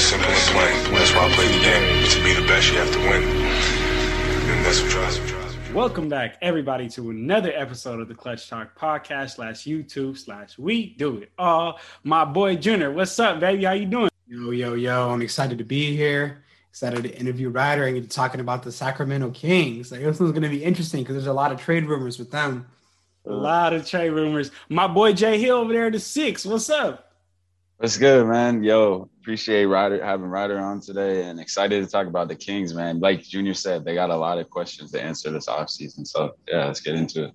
simple and plain. That's why I play the game. To be the best, you have to win. And that's what drives me. Welcome back, everybody, to another episode of the Clutch Talk podcast slash YouTube slash We Do It All. My boy Junior, what's up, baby? How you doing? Yo, yo, yo! I'm excited to be here. Excited to interview Ryder and get to talking about the Sacramento Kings. Like this one's going to be interesting because there's a lot of trade rumors with them. A lot of trade rumors. My boy Jay Hill over there, the six. What's up? What's good, man? Yo, appreciate Ryder having Ryder on today and excited to talk about the Kings, man. Like Junior said, they got a lot of questions to answer this offseason. So yeah, let's get into it.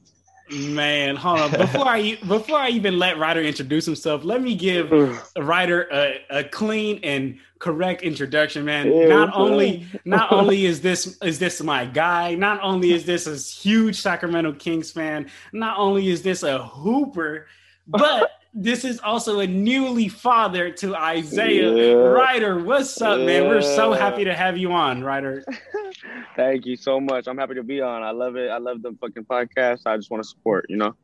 Man, hold on. Before I before I even let Ryder introduce himself, let me give Ryder a, a clean and correct introduction, man. Yeah, not only not only is this is this my guy, not only is this a huge Sacramento Kings fan, not only is this a hooper, but this is also a newly father to Isaiah yeah. Ryder. What's up, yeah. man? We're so happy to have you on, Ryder. Thank you so much. I'm happy to be on. I love it. I love the fucking podcast. I just want to support, you know.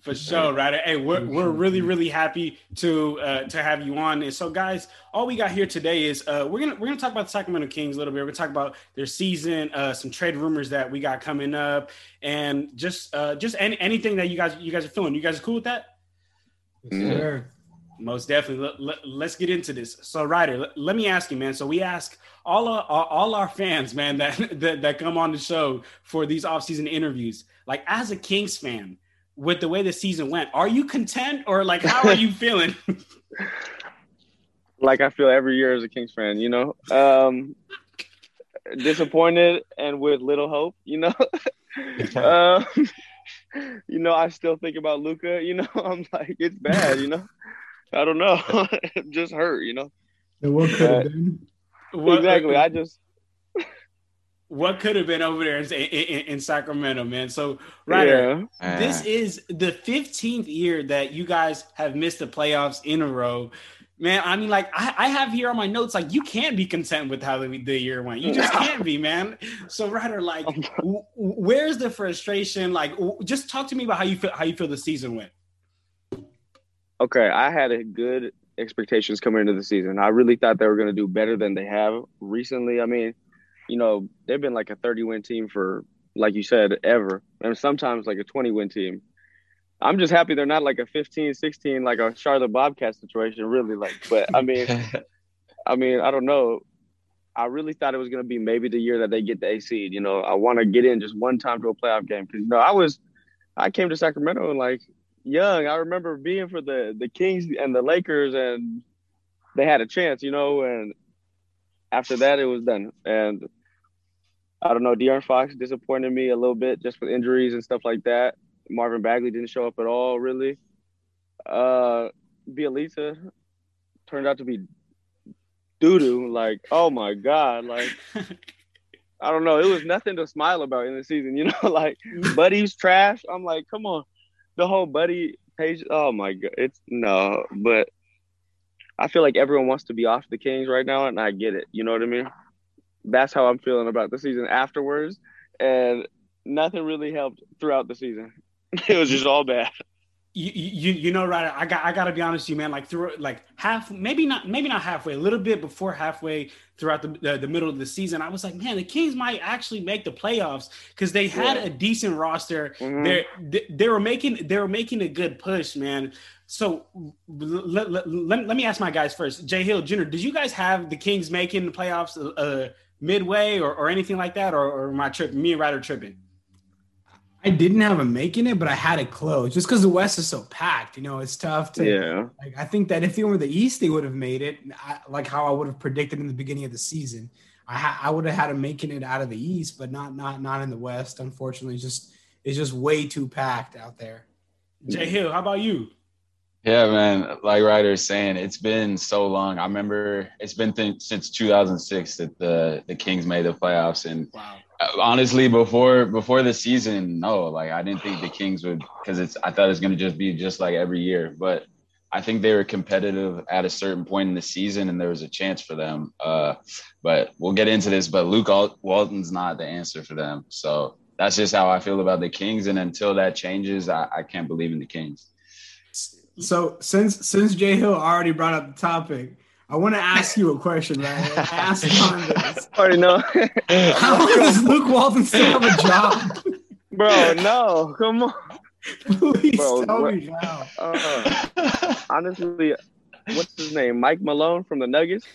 For sure, Ryder. Hey, we're, we're really really happy to uh, to have you on. And so, guys, all we got here today is uh, we're gonna we're gonna talk about the Sacramento Kings a little bit. We're gonna talk about their season, uh, some trade rumors that we got coming up, and just uh, just any, anything that you guys you guys are feeling. You guys are cool with that? Sure. Most definitely. Let, us let, get into this. So, Ryder, let, let, me ask you, man. So, we ask all our, all our fans, man, that, that that come on the show for these off-season interviews. Like, as a Kings fan, with the way the season went, are you content or like how are you feeling? like I feel every year as a Kings fan, you know. Um, disappointed and with little hope, you know. um, you know, I still think about Luka. You know, I'm like, it's bad. You know, I don't know, it just hurt. You know. And what could have been? What, uh, exactly. I just. what could have been over there in, in, in Sacramento, man? So, Ryder, yeah. Ah. this is the 15th year that you guys have missed the playoffs in a row. Man, I mean, like I, I, have here on my notes, like you can't be content with how the, the year went. You just can't be, man. So, Ryder, like, w- where's the frustration? Like, w- just talk to me about how you feel. How you feel the season went. Okay, I had a good expectations coming into the season. I really thought they were going to do better than they have recently. I mean, you know, they've been like a 30 win team for, like you said, ever, and sometimes like a 20 win team. I'm just happy they're not like a 15, 16, like a Charlotte Bobcat situation, really. Like, but I mean, I mean, I don't know. I really thought it was going to be maybe the year that they get the A seed. You know, I want to get in just one time to a playoff game because you know I was, I came to Sacramento and like young. I remember being for the the Kings and the Lakers, and they had a chance. You know, and after that it was done. And I don't know, De'Aaron Fox disappointed me a little bit just with injuries and stuff like that. Marvin Bagley didn't show up at all, really. Uh, Bjelica turned out to be doo doo. Like, oh my god, like I don't know. It was nothing to smile about in the season, you know. like Buddy's trash. I'm like, come on, the whole Buddy page. Oh my god, it's no, but I feel like everyone wants to be off the Kings right now, and I get it. You know what I mean? That's how I'm feeling about the season afterwards, and nothing really helped throughout the season. it was just all bad. You, you, you know, right? I got I got to be honest with you, man. Like through like half, maybe not, maybe not halfway, a little bit before halfway throughout the the, the middle of the season, I was like, man, the Kings might actually make the playoffs because they had yeah. a decent roster. Mm-hmm. They they were making they were making a good push, man. So let, let, let, let me ask my guys first. Jay Hill Jr., did you guys have the Kings making the playoffs uh, midway or, or anything like that, or, or my trip, me and Ryder tripping? I didn't have him making it, but I had it close just because the West is so packed. You know, it's tough to. Yeah. Like, I think that if they were the East, they would have made it. I, like how I would have predicted in the beginning of the season. I ha- I would have had him making it out of the East, but not not not in the West. Unfortunately, it's just it's just way too packed out there. Jay Hill, how about you? Yeah, man. Like Ryder is saying, it's been so long. I remember it's been th- since 2006 that the the Kings made the playoffs, and wow honestly before before the season no like i didn't think the kings would because it's i thought it's going to just be just like every year but i think they were competitive at a certain point in the season and there was a chance for them uh, but we'll get into this but luke walton's not the answer for them so that's just how i feel about the kings and until that changes i, I can't believe in the kings so since since jay hill already brought up the topic I want to ask you a question, right? Ask on this. Already know. How does Luke Walton still have a job? Bro, no, come on. Please Bro, tell what, me how. Uh, honestly, what's his name? Mike Malone from the Nuggets.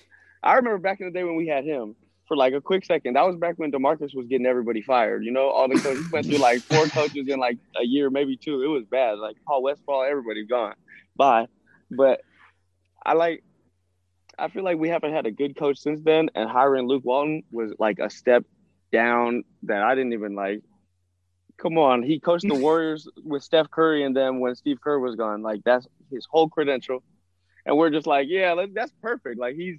I remember back in the day when we had him for like a quick second. That was back when Demarcus was getting everybody fired. You know, all the coaches went through like four coaches in like a year, maybe two. It was bad. Like Paul Westphal, everybody gone. Bye. But I like I feel like we haven't had a good coach since then, and hiring Luke Walton was like a step down that I didn't even like. Come on, he coached the Warriors with Steph Curry, and then when Steve Kerr was gone, like that's his whole credential, and we're just like, yeah, that's perfect. Like he's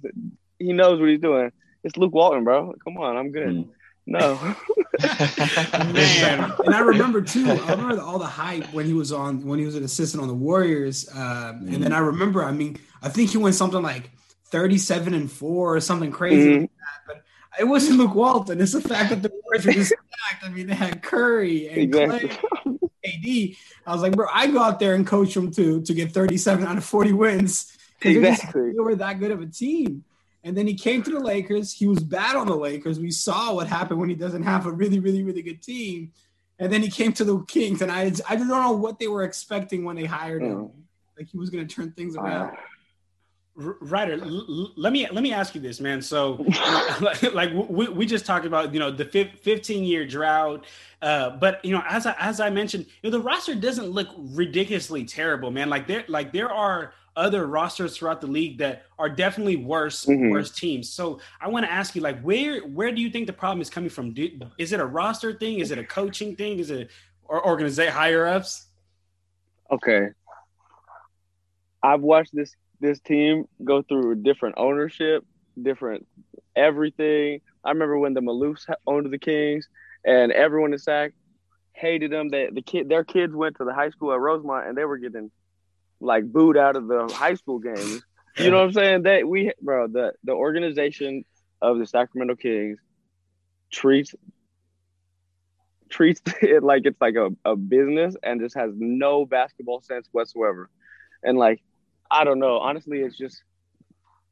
he knows what he's doing. It's Luke Walton, bro. Come on, I'm good. Mm. No, man. And I remember too. I remember all the hype when he was on when he was an assistant on the Warriors. Um, mm. And then I remember, I mean, I think he went something like 37 and four or something crazy mm-hmm. like But it wasn't Luke Walton. It's the fact that the Warriors were just stacked. I mean, they had Curry and exactly. Klay, AD. I was like, bro, I go out there and coach them to to get 37 out of 40 wins. Exactly. They were that good of a team. And then he came to the Lakers. He was bad on the Lakers. We saw what happened when he doesn't have a really, really, really good team. And then he came to the Kings, and I, I don't know what they were expecting when they hired him. Mm. Like he was going to turn things around. Ryder, let me let me ask you this, man. So, like we, we just talked about, you know, the 15 year drought, uh, but you know, as I as I mentioned, you know, the roster doesn't look ridiculously terrible, man. Like there like there are other rosters throughout the league that are definitely worse mm-hmm. worse teams. So I want to ask you, like, where where do you think the problem is coming from? Do, is it a roster thing? Is it a coaching thing? Is it or organization higher ups? Okay, I've watched this this team go through different ownership, different everything. I remember when the Maloofs owned the Kings, and everyone in SAC hated them. That the kid, their kids went to the high school at Rosemont, and they were getting like booed out of the high school games. You know what I'm saying? That we, bro, the the organization of the Sacramento Kings treats treats it like it's like a, a business and just has no basketball sense whatsoever. And like I don't know. Honestly, it's just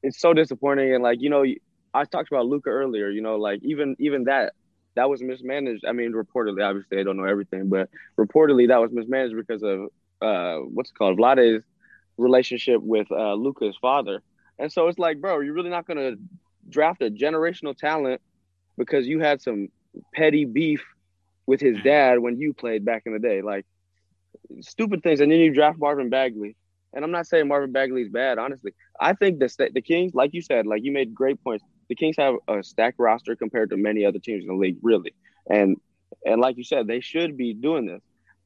it's so disappointing. And like you know, I talked about Luka earlier. You know, like even even that that was mismanaged. I mean, reportedly, obviously, I don't know everything, but reportedly that was mismanaged because of uh, what's it called Vlade's relationship with uh, Luka's father. And so it's like, bro, you're really not gonna draft a generational talent because you had some petty beef with his dad when you played back in the day, like stupid things. And then you draft Marvin Bagley, and I'm not saying Marvin Bagley is bad, honestly. I think the the Kings, like you said, like you made great points. The Kings have a stacked roster compared to many other teams in the league, really. And and like you said, they should be doing this.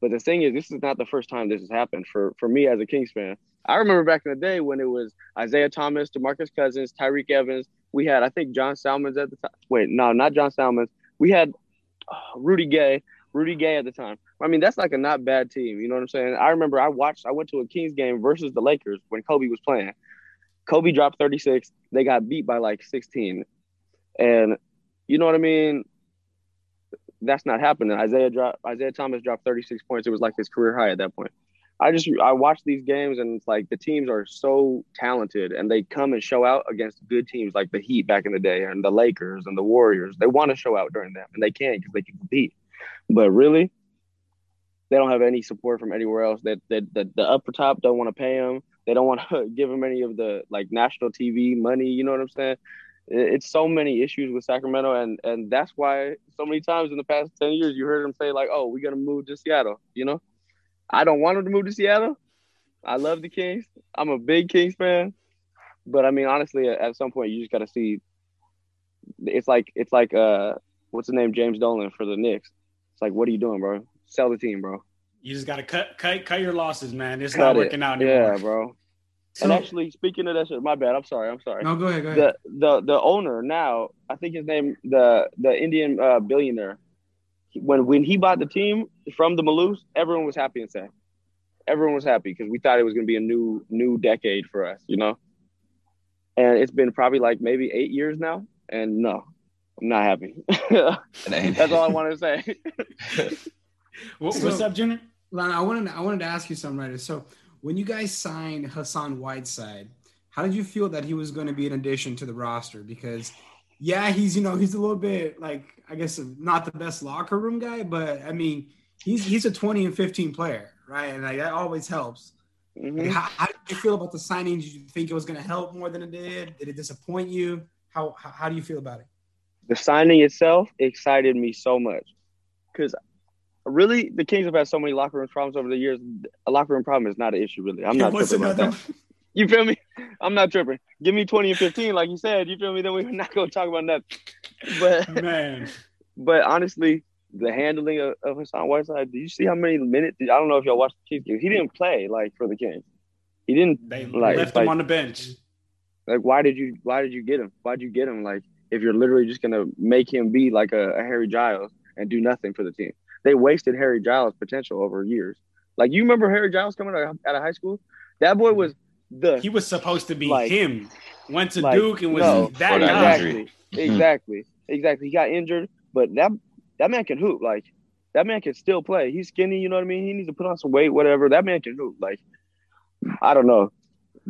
But the thing is, this is not the first time this has happened for for me as a Kings fan. I remember back in the day when it was Isaiah Thomas, DeMarcus Cousins, Tyreke Evans. We had, I think, John Salmons at the time. Wait, no, not John Salmons. We had oh, Rudy Gay. Rudy Gay at the time. I mean, that's like a not bad team. You know what I'm saying? I remember I watched, I went to a Kings game versus the Lakers when Kobe was playing. Kobe dropped 36. They got beat by like 16. And you know what I mean? That's not happening. Isaiah dropped Isaiah Thomas dropped 36 points. It was like his career high at that point. I just I watch these games and it's like the teams are so talented and they come and show out against good teams like the Heat back in the day and the Lakers and the Warriors. They want to show out during them and they can because they can compete. But really, they don't have any support from anywhere else. That that the, the upper top don't want to pay them. They don't want to give them any of the like national TV money. You know what I'm saying? It's so many issues with Sacramento, and and that's why so many times in the past ten years you heard them say like, "Oh, we're gonna move to Seattle." You know, I don't want them to move to Seattle. I love the Kings. I'm a big Kings fan, but I mean, honestly, at some point you just got to see. It's like it's like uh, what's the name? James Dolan for the Knicks. It's like, what are you doing, bro? Sell the team, bro. You just got to cut cut cut your losses, man. It's cut not working it. out anymore. Yeah, bro. So, and actually, speaking of that shit, my bad. I'm sorry. I'm sorry. No, go ahead. Go ahead. The the the owner now, I think his name, the the Indian uh, billionaire, when when he bought the team from the Maloofs, everyone was happy and sad. Everyone was happy because we thought it was going to be a new new decade for us, you know. And it's been probably like maybe eight years now, and no, I'm not happy. That's all I want to say. what, so, what's up, Junior? Lana, I wanted I wanted to ask you something, right? So when you guys signed Hassan Whiteside, how did you feel that he was going to be an addition to the roster? Because yeah, he's you know he's a little bit like I guess not the best locker room guy, but I mean he's he's a 20 and 15 player, right? And like, that always helps. Mm-hmm. Like, how, how, did you feel about the signing? Did you think it was going to help more than it did? Did it disappoint you? How, how, how do you feel about it? The signing itself excited me so much because really the Kings have had so many locker room problems over the years. A locker room problem is not an issue, really. I'm not tripping about that. You feel me? I'm not tripping. Give me 20 and 15, like you said. You feel me? Then we're not gonna talk about nothing. But man, but honestly, the handling of, of Hassan Whiteside. Do you see how many minutes? I don't know if y'all watched the Kings game. He didn't play like for the Kings. He didn't. They like, left like, him on the bench. Like, why did you? Why did you get him? Why did you get him? Like, if you're literally just gonna make him be like a, a Harry Giles and do nothing for the team, they wasted Harry Giles' potential over years. Like, you remember Harry Giles coming out of high school? That boy was the. He was supposed to be like, him. Went to like, Duke and was no, that guy. Exactly. Hmm. exactly. Exactly. He got injured, but that that man can hoop. Like that man can still play. He's skinny, you know what I mean? He needs to put on some weight, whatever. That man can hoop. Like I don't know.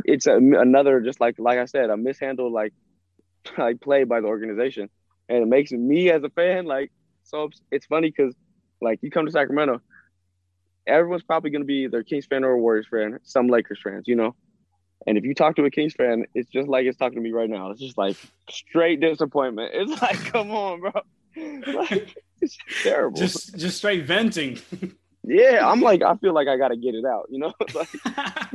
It's a, another just like like I said, a mishandled like like play by the organization, and it makes me as a fan like so. It's funny because like you come to Sacramento, everyone's probably going to be either Kings fan or a Warriors fan, some Lakers fans, you know. And if you talk to a Kings fan, it's just like it's talking to me right now. It's just like straight disappointment. It's like, come on, bro. Like, it's terrible. Just just straight venting. Yeah, I'm like, I feel like I gotta get it out, you know. like,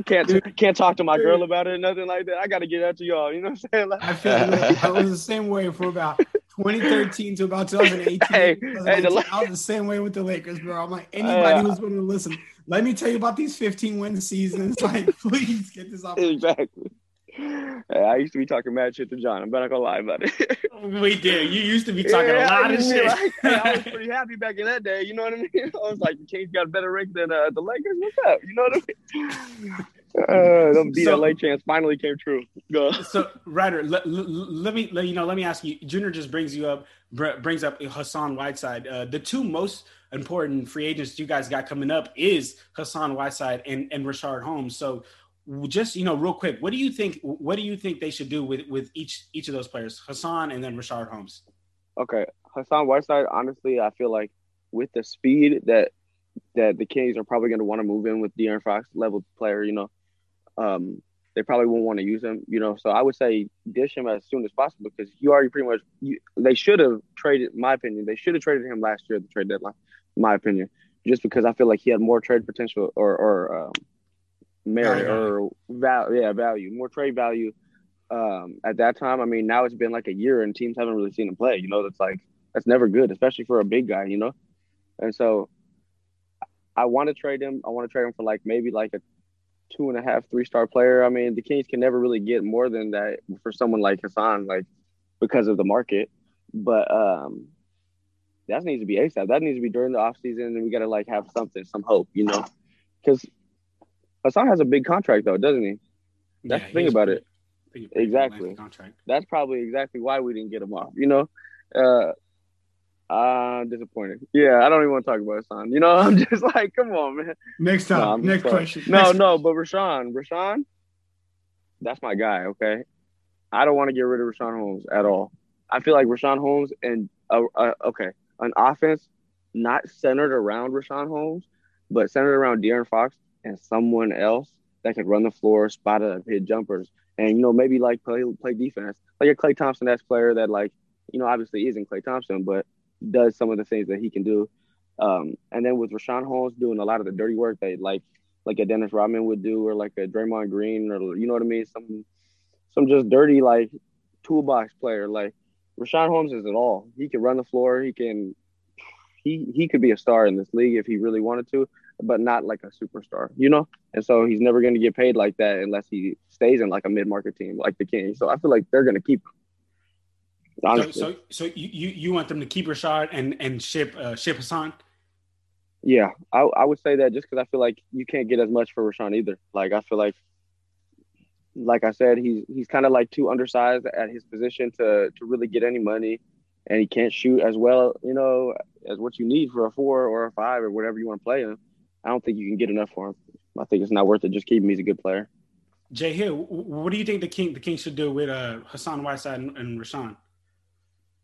can't can't talk to my girl about it, nothing like that. I gotta get it out to y'all, you know what I'm saying? Like, I feel like I was the same way for about 2013 to about 2018. Hey, hey, the, I was the same way with the Lakers, bro. I'm like, anybody uh, who's going to listen, let me tell you about these 15 win seasons. Like, please get this off. Exactly. I used to be talking mad shit to John. I'm not gonna lie about it. we did. You used to be talking yeah, a lot of shit. Like, I was pretty happy back in that day. You know what I mean? I was like, the Kings got a better rank than uh, the Lakers. What's up? You know what I mean? Uh, them beat so, LA chance finally came true. Go. So, Ryder, let, let, me let you know. Let me ask you. Junior just brings you up, brings up Hassan Whiteside. Uh, the two most important free agents you guys got coming up is Hassan Whiteside and and Richaun Holmes. So, just you know real quick what do you think what do you think they should do with with each each of those players hassan and then richaun holmes okay hassan whiteside honestly i feel like with the speed that that the kings are probably going to want to move in with De'Aaron Fox level player you know um they probably won't want to use him you know so i would say dish him as soon as possible because you already pretty much you, they should have traded my opinion they should have traded him last year at the trade deadline my opinion just because i feel like he had more trade potential or or um, merit or value, yeah, value, more trade value. Um, at that time, I mean, now it's been like a year and teams haven't really seen him play. You know, that's like that's never good, especially for a big guy. You know, and so I want to trade him. I want to trade him for like maybe like a two and a half, three star player. I mean, the Kings can never really get more than that for someone like Hassan, like because of the market. But um, that needs to be ASAP. That needs to be during the off season, and we got to like have something, some hope, you know, because Hassan has a big contract though, doesn't he? That's yeah, the thing about pretty, it. Pretty, pretty exactly. That's probably exactly why we didn't get him off. You know, uh, I'm disappointed. Yeah, I don't even want to talk about Hassan. You know, I'm just like, come on, man. Next time. No, next question. No, next no, but Richaun, Richaun, that's my guy. Okay, I don't want to get rid of Richaun Holmes at all. I feel like Richaun Holmes and uh, uh, okay, an offense not centered around Richaun Holmes, but centered around De'Aaron Fox and someone else that can run the floor, spot up, hit jumpers, and you know maybe like play play defense, like a Klay Thompson esque player that like you know obviously isn't Klay Thompson, but does some of the things that he can do. Um, and then with Richaun Holmes doing a lot of the dirty work that like like a Dennis Rodman would do, or like a Draymond Green, or you know what I mean, some some just dirty like toolbox player. Like Richaun Holmes is it all. He can run the floor. He can. He he could be a star in this league if he really wanted to but not like a superstar, you know? And so he's never going to get paid like that unless he stays in like a mid market team like the Kings. So I feel like they're going to keep him. So, so, so you, you want them to keep Rashad and, and ship, uh, ship Hassan? Yeah, I, I would say that just because I feel like you can't get as much for Richaun either. Like, I feel like, like I said, he's he's kind of like too undersized at his position to to really get any money, and he can't shoot as well, you know, as what you need for a four or a five or whatever you want to play him. I don't think you can get enough for him. I think it's not worth it. Just keep him. He's a good player. Jay Hill, what do you think the king the king should do with uh, Hassan Whiteside and, and Richaun?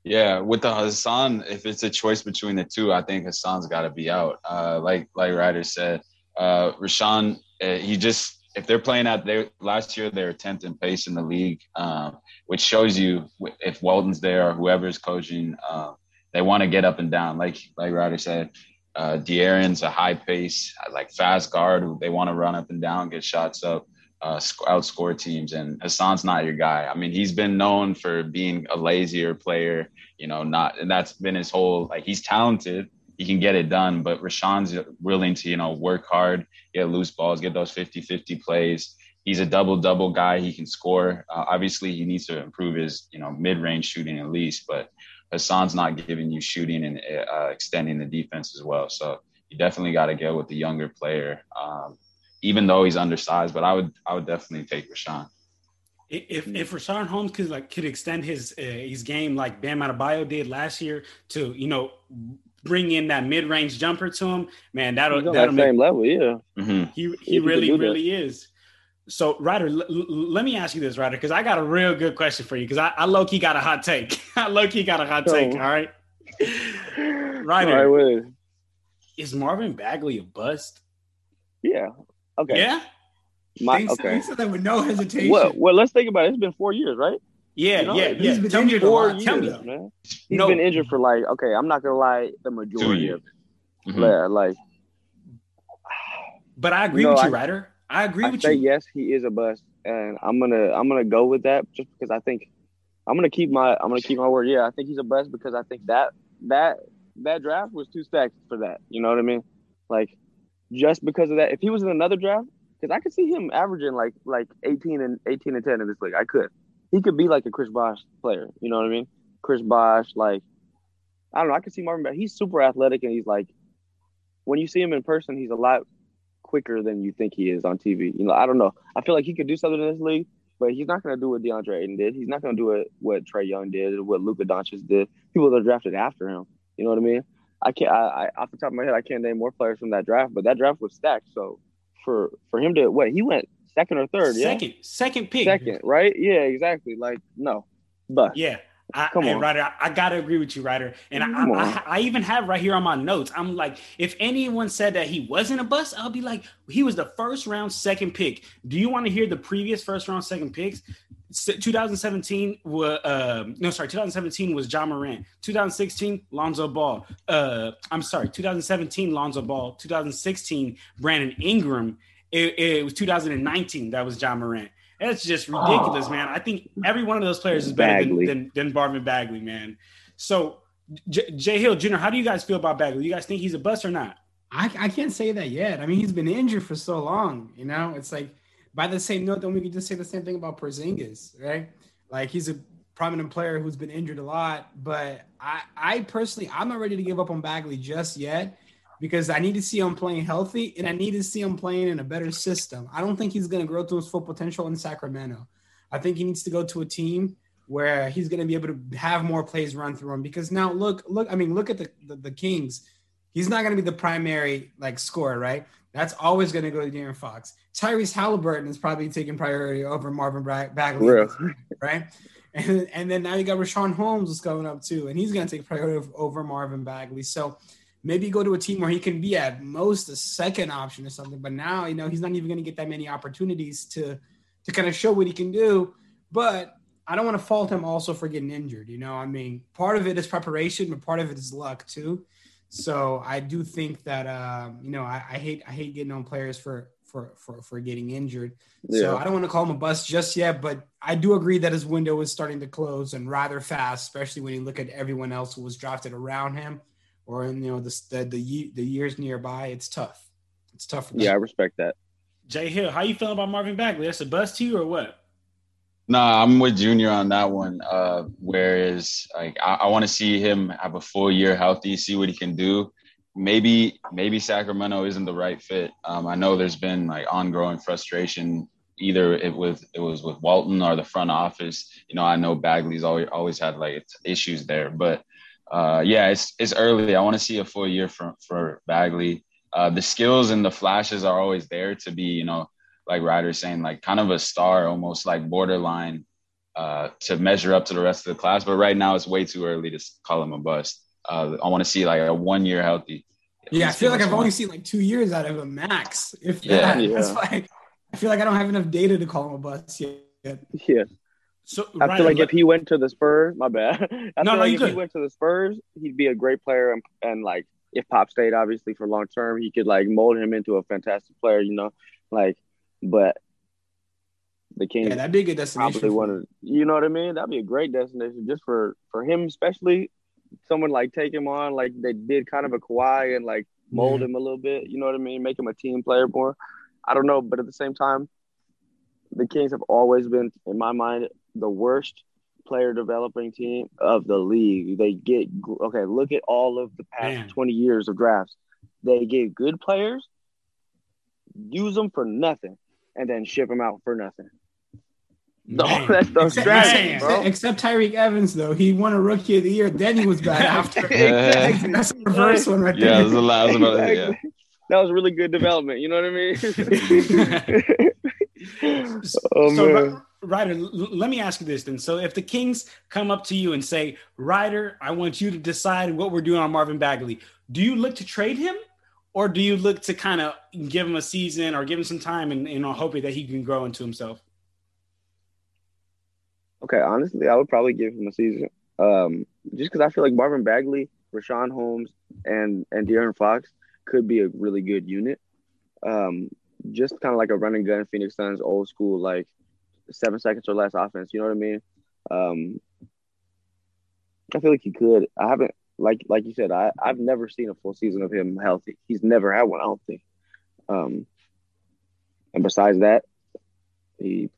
Yeah, with the Hassan, if it's a choice between the two, I think Hassan's got to be out. Uh, like like Ryder said, uh, Richaun, uh, he just if they're playing out there last year they were 10th in pace in the league, um, which shows you if Walton's there or whoever's coaching, uh, they want to get up and down. Like like Ryder said, uh, De'Aaron's a high pace, like fast guard. They want to run up and down, get shots up, uh, outscore teams. And Hassan's not your guy. I mean, he's been known for being a lazier player. You know, not and that's been his whole like he's talented he can get it done. But Richaun's willing to, you know, work hard, get loose balls, get those 50 50 plays. He's a double double guy. He can score. Uh, obviously, he needs to improve his, you know, mid range shooting at least. But Hassan's not giving you shooting and uh, extending the defense as well. So you definitely got to go with the younger player, um, even though he's undersized. But I would, I would definitely take Richaun. If if Richaun Holmes could like could extend his uh, his game like Bam Adebayo did last year to you know bring in that mid range jumper to him, man, that'll that'll that make, same level. Yeah, mm-hmm. he he really really is. So, Ryder, l- l- let me ask you this, Ryder, because I got a real good question for you. Because I, I low key got a hot take. I low key got a hot take. All right, Ryder, is Marvin Bagley a bust? Yeah. Okay. Yeah. My, okay. He said that with no hesitation. Well, well, let's think about it. It's been four years, right? Yeah, you know, yeah, yeah. He's been Tell injured four years, Tell me. man. He's no. been injured for like okay. I'm not gonna lie, the majority of it. Mm-hmm. Yeah, like. But I agree you know, with you, I, Ryder. I agree I with say you. Yes, he is a bust, and I'm gonna I'm gonna go with that just because I think I'm gonna keep my I'm gonna keep my word. Yeah, I think he's a bust because I think that that that draft was too stacked for that. You know what I mean? Like just because of that. If he was in another draft, because I could see him averaging like like 18 and 18 and 10 in this league. I could he could be like a Chris Bosh player. You know what I mean? Chris Bosh, like I don't know. I can see Marvin. But he's super athletic, and he's like when you see him in person, he's a lot quicker than you think he is on TV. You know, I don't know. I feel like he could do something in this league, but he's not going to do what DeAndre Ayton did. He's not going to do it what Trae Young did, what Luka Doncic did. People that are drafted after him. You know what I mean? I can't. I, I off the top of my head, I can't name more players from that draft, but that draft was stacked. So for for him to what he went second or third, second, yeah? second pick, second, right? Yeah, exactly. Like no, but yeah. I, Come on, Ryder. I, I, gotta agree with you, Ryder. And I, I, I, even have right here on my notes. I'm like, if anyone said that he wasn't a bust, I'll be like, he was the first round second pick. Do you want to hear the previous first round second picks? 2017 was uh, no, sorry, 2017 was Ja Morant. 2016 Lonzo Ball. Uh, I'm sorry, 2017 Lonzo Ball. 2016 Brandon Ingram, it, it was 2019 that was Ja Morant. That's just oh. ridiculous, oh. man. I think every one of those players is better than, than, than Marvin Bagley, man. So, J- Jay Hill Jr., how do you guys feel about Bagley? You guys think he's a bust or not? I, I can't say that yet. I mean, he's been injured for so long. You know, it's like by the same note, then we can just say the same thing about Porzingis, right? Like he's a prominent player who's been injured a lot, but I, I personally, I'm not ready to give up on Bagley just yet because I need to see him playing healthy and I need to see him playing in a better system. I don't think he's going to grow to his full potential in Sacramento. I think he needs to go to a team where he's going to be able to have more plays run through him because now look look I mean look at the the, the Kings. He's not going to be the primary like scorer, right? That's always going to go to De'Aaron Fox. Tyrese Halliburton is probably taking priority over Marvin Bagley, Real. right? And, and then now you got Richaun Holmes is going up too, and he's going to take priority over Marvin Bagley. So maybe go to a team where he can be at most a second option or something. But now, you know, he's not even going to get that many opportunities to to kind of show what he can do. But I don't want to fault him also for getting injured. You know, I mean, part of it is preparation, but part of it is luck too. So I do think that um, you know I, I, hate I hate getting on players for for for for getting injured. Yeah. So I don't want to call him a bust just yet, but I do agree that his window is starting to close and rather fast, especially when you look at everyone else who was drafted around him or in you know the the the, the years nearby, it's tough. It's tough. yeah, I respect that. Jay Hill, how you feeling about Marvin Bagley? That's a bust to you or what? Nah, I'm with Junior on that one. Uh, whereas, like, I, I want to see him have a full year healthy, see what he can do. Maybe, maybe Sacramento isn't the right fit. Um, I know there's been like ongoing frustration, either it was it was with Walton or the front office. You know, I know Bagley's always always had like issues there, but uh, yeah, it's it's early. I want to see a full year for for Bagley. Uh, the skills and the flashes are always there to be, you know, like Ryder's saying, like kind of a star, almost like borderline uh, to measure up to the rest of the class. But right now, it's way too early to call him a bust. Uh, I want to see like a one year healthy. Yeah, I feel like I've only seen like two years out of a max. If Yeah. that. Yeah. That's why I feel like I don't have enough data to call him a bust yet. Yeah. So I Ryder, feel like if he went to the Spurs, my bad. I No, feel no, like if he went to the Spurs, he'd be a great player and, and like if Pop stayed obviously for long term, he could like mold him into a fantastic player, you know. Like but the Kings Yeah, that'd be a good destination. probably one of you know what I mean? That'd be a great destination just for for him especially someone like take him on like they did kind of a Kawhi and like mold Yeah. him a little bit, you know what I mean? Make him a team player more. I don't know, but at the same time, the Kings have always been, in my mind, the worst player developing team of the league. They get okay. Look at all of the past Man. twenty years of drafts. They get good players, use them for nothing, and then ship them out for nothing. No, that's the Except, strategy, man. bro. except Tyreke Evans, though. He won a rookie of the year, then he was bad after. Exactly. That's the reverse one right Yeah, there. there's a lot. I was about to- yeah. That was really good development. You know what I mean? oh so, man. Ry- Ryder, let me ask you this then. So, if the Kings come up to you and say, Ryder, I want you to decide what we're doing on Marvin Bagley, do you look to trade him or do you look to kind of give him a season or give him some time and, and hoping that he can grow into himself? Okay, honestly, I would probably give him a season. Um, just because I feel like Marvin Bagley, Richaun Holmes, and and De'Aaron Fox could be a really good unit. Um, just kind of like a running gun Phoenix Suns old school, like seven seconds or less offense. You know what I mean? Um, I feel like he could. I haven't like like you said. I I've never seen a full season of him healthy. He's never had one. I don't think. Um, and besides that, he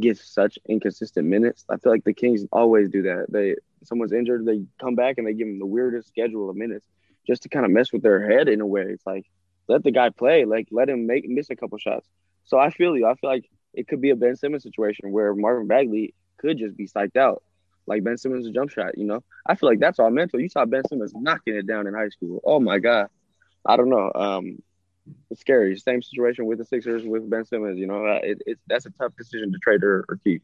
gets such inconsistent minutes. I feel like the Kings always do that. They someone's injured, they come back and they give them the weirdest schedule of minutes just to kind of mess with their head in a way. It's like let the guy play, like let him make miss a couple shots. So I feel you. I feel like it could be a Ben Simmons situation where Marvin Bagley could just be psyched out. Like Ben Simmons' jump shot, you know. I feel like that's all mental. You saw Ben Simmons knocking it down in high school. Oh my god. I don't know. Um, it's scary. Same situation with the Sixers with Ben Simmons. You know, uh, it, it's that's a tough decision to trade or, or keep.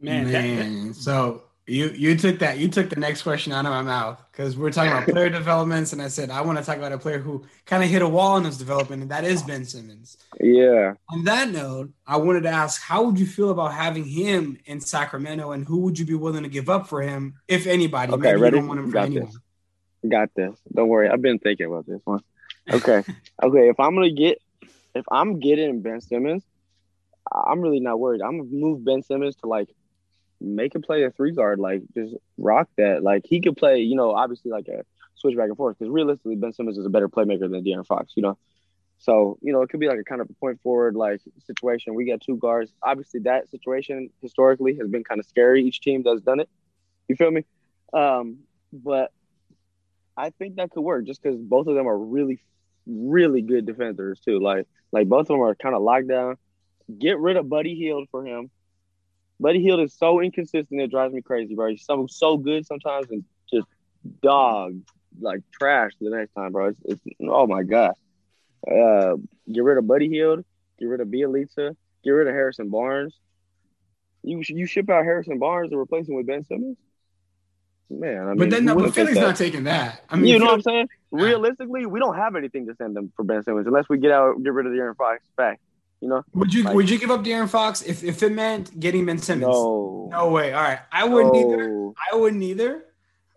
Man, that- that- Man, so you you took that you took the next question out of my mouth because we're talking about player developments, and I said I want to talk about a player who kind of hit a wall in his development, and that is Ben Simmons. Yeah. On that note, I wanted to ask, how would you feel about having him in Sacramento, and who would you be willing to give up for him, if anybody? Okay, Maybe ready? you don't want him for Got anyone. this. Got this. Don't worry. I've been thinking about this one. Okay. okay. If I'm gonna get, if I'm getting Ben Simmons, I'm really not worried. I'm gonna move Ben Simmons to like make him play a three guard, like just rock that. Like he could play, you know, obviously like a switch back and forth because realistically, Ben Simmons is a better playmaker than De'Aaron Fox, you know. So you know, it could be like a kind of a point forward like situation. We got two guards. Obviously, that situation historically has been kind of scary. Each team that's done it. You feel me? Um, but I think that could work just because both of them are really, really good defenders too. Like, like both of them are kind of locked down. Get rid of Buddy Hield for him. Buddy Hield is so inconsistent; it drives me crazy, bro. He's so so good sometimes and just dog like trash the next time, bro. It's, it's oh my god. Uh, get rid of Buddy Hield. Get rid of Bjelica. Get rid of Harrison Barnes. You you ship out Harrison Barnes and replace him with Ben Simmons. Man, I mean, But then, but Philly's not taking that. I mean, you know Philly- what I'm saying? Realistically, we don't have anything to send them for Ben Simmons unless we get out, get rid of De'Aaron Fox. Fact, you know? would you like- would you give up De'Aaron Fox if, if it meant getting Ben Simmons? No, No way. All right, I wouldn't either. I wouldn't either.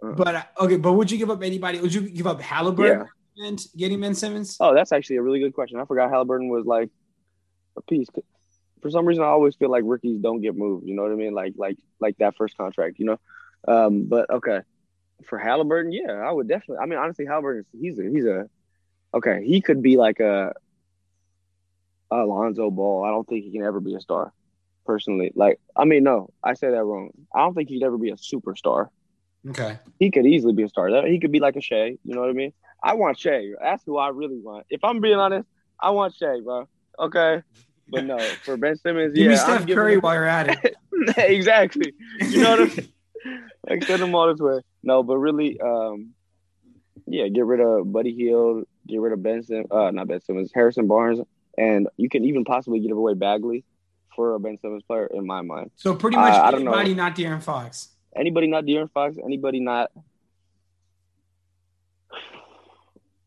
Uh. But okay, but would you give up anybody? Would you give up Halliburton and getting Ben Simmons? Oh, that's actually a really good question. I forgot Halliburton was like a piece. For some reason, I always feel like rookies don't get moved. You know what I mean? Like, like, like that first contract. You know. Um, but okay, for Halliburton, yeah, I would definitely. I mean, honestly, Halliburton, he's a, he's a, okay, he could be like a, Alonzo Ball. I don't think he can ever be a star. Personally, like, I mean, no, I say that wrong. I don't think he'd ever be a superstar. Okay. he could easily be a star. He could be like a Shai. You know what I mean? I want Shai. That's who I really want. If I'm being honest, I want Shai, bro. Okay. But no, for Ben Simmons, Give yeah. I'm Steph Curry him- while you're at it. exactly. You know what I mean? like send him all this way. No, but really, um, yeah, get rid of Buddy Hield, get rid of Ben Sim, uh, not Ben Simmons, Harrison Barnes, and you can even possibly give away Bagley for a Ben Simmons player in my mind. So pretty much uh, anybody not De'Aaron Fox. Anybody not De'Aaron Fox. Anybody not.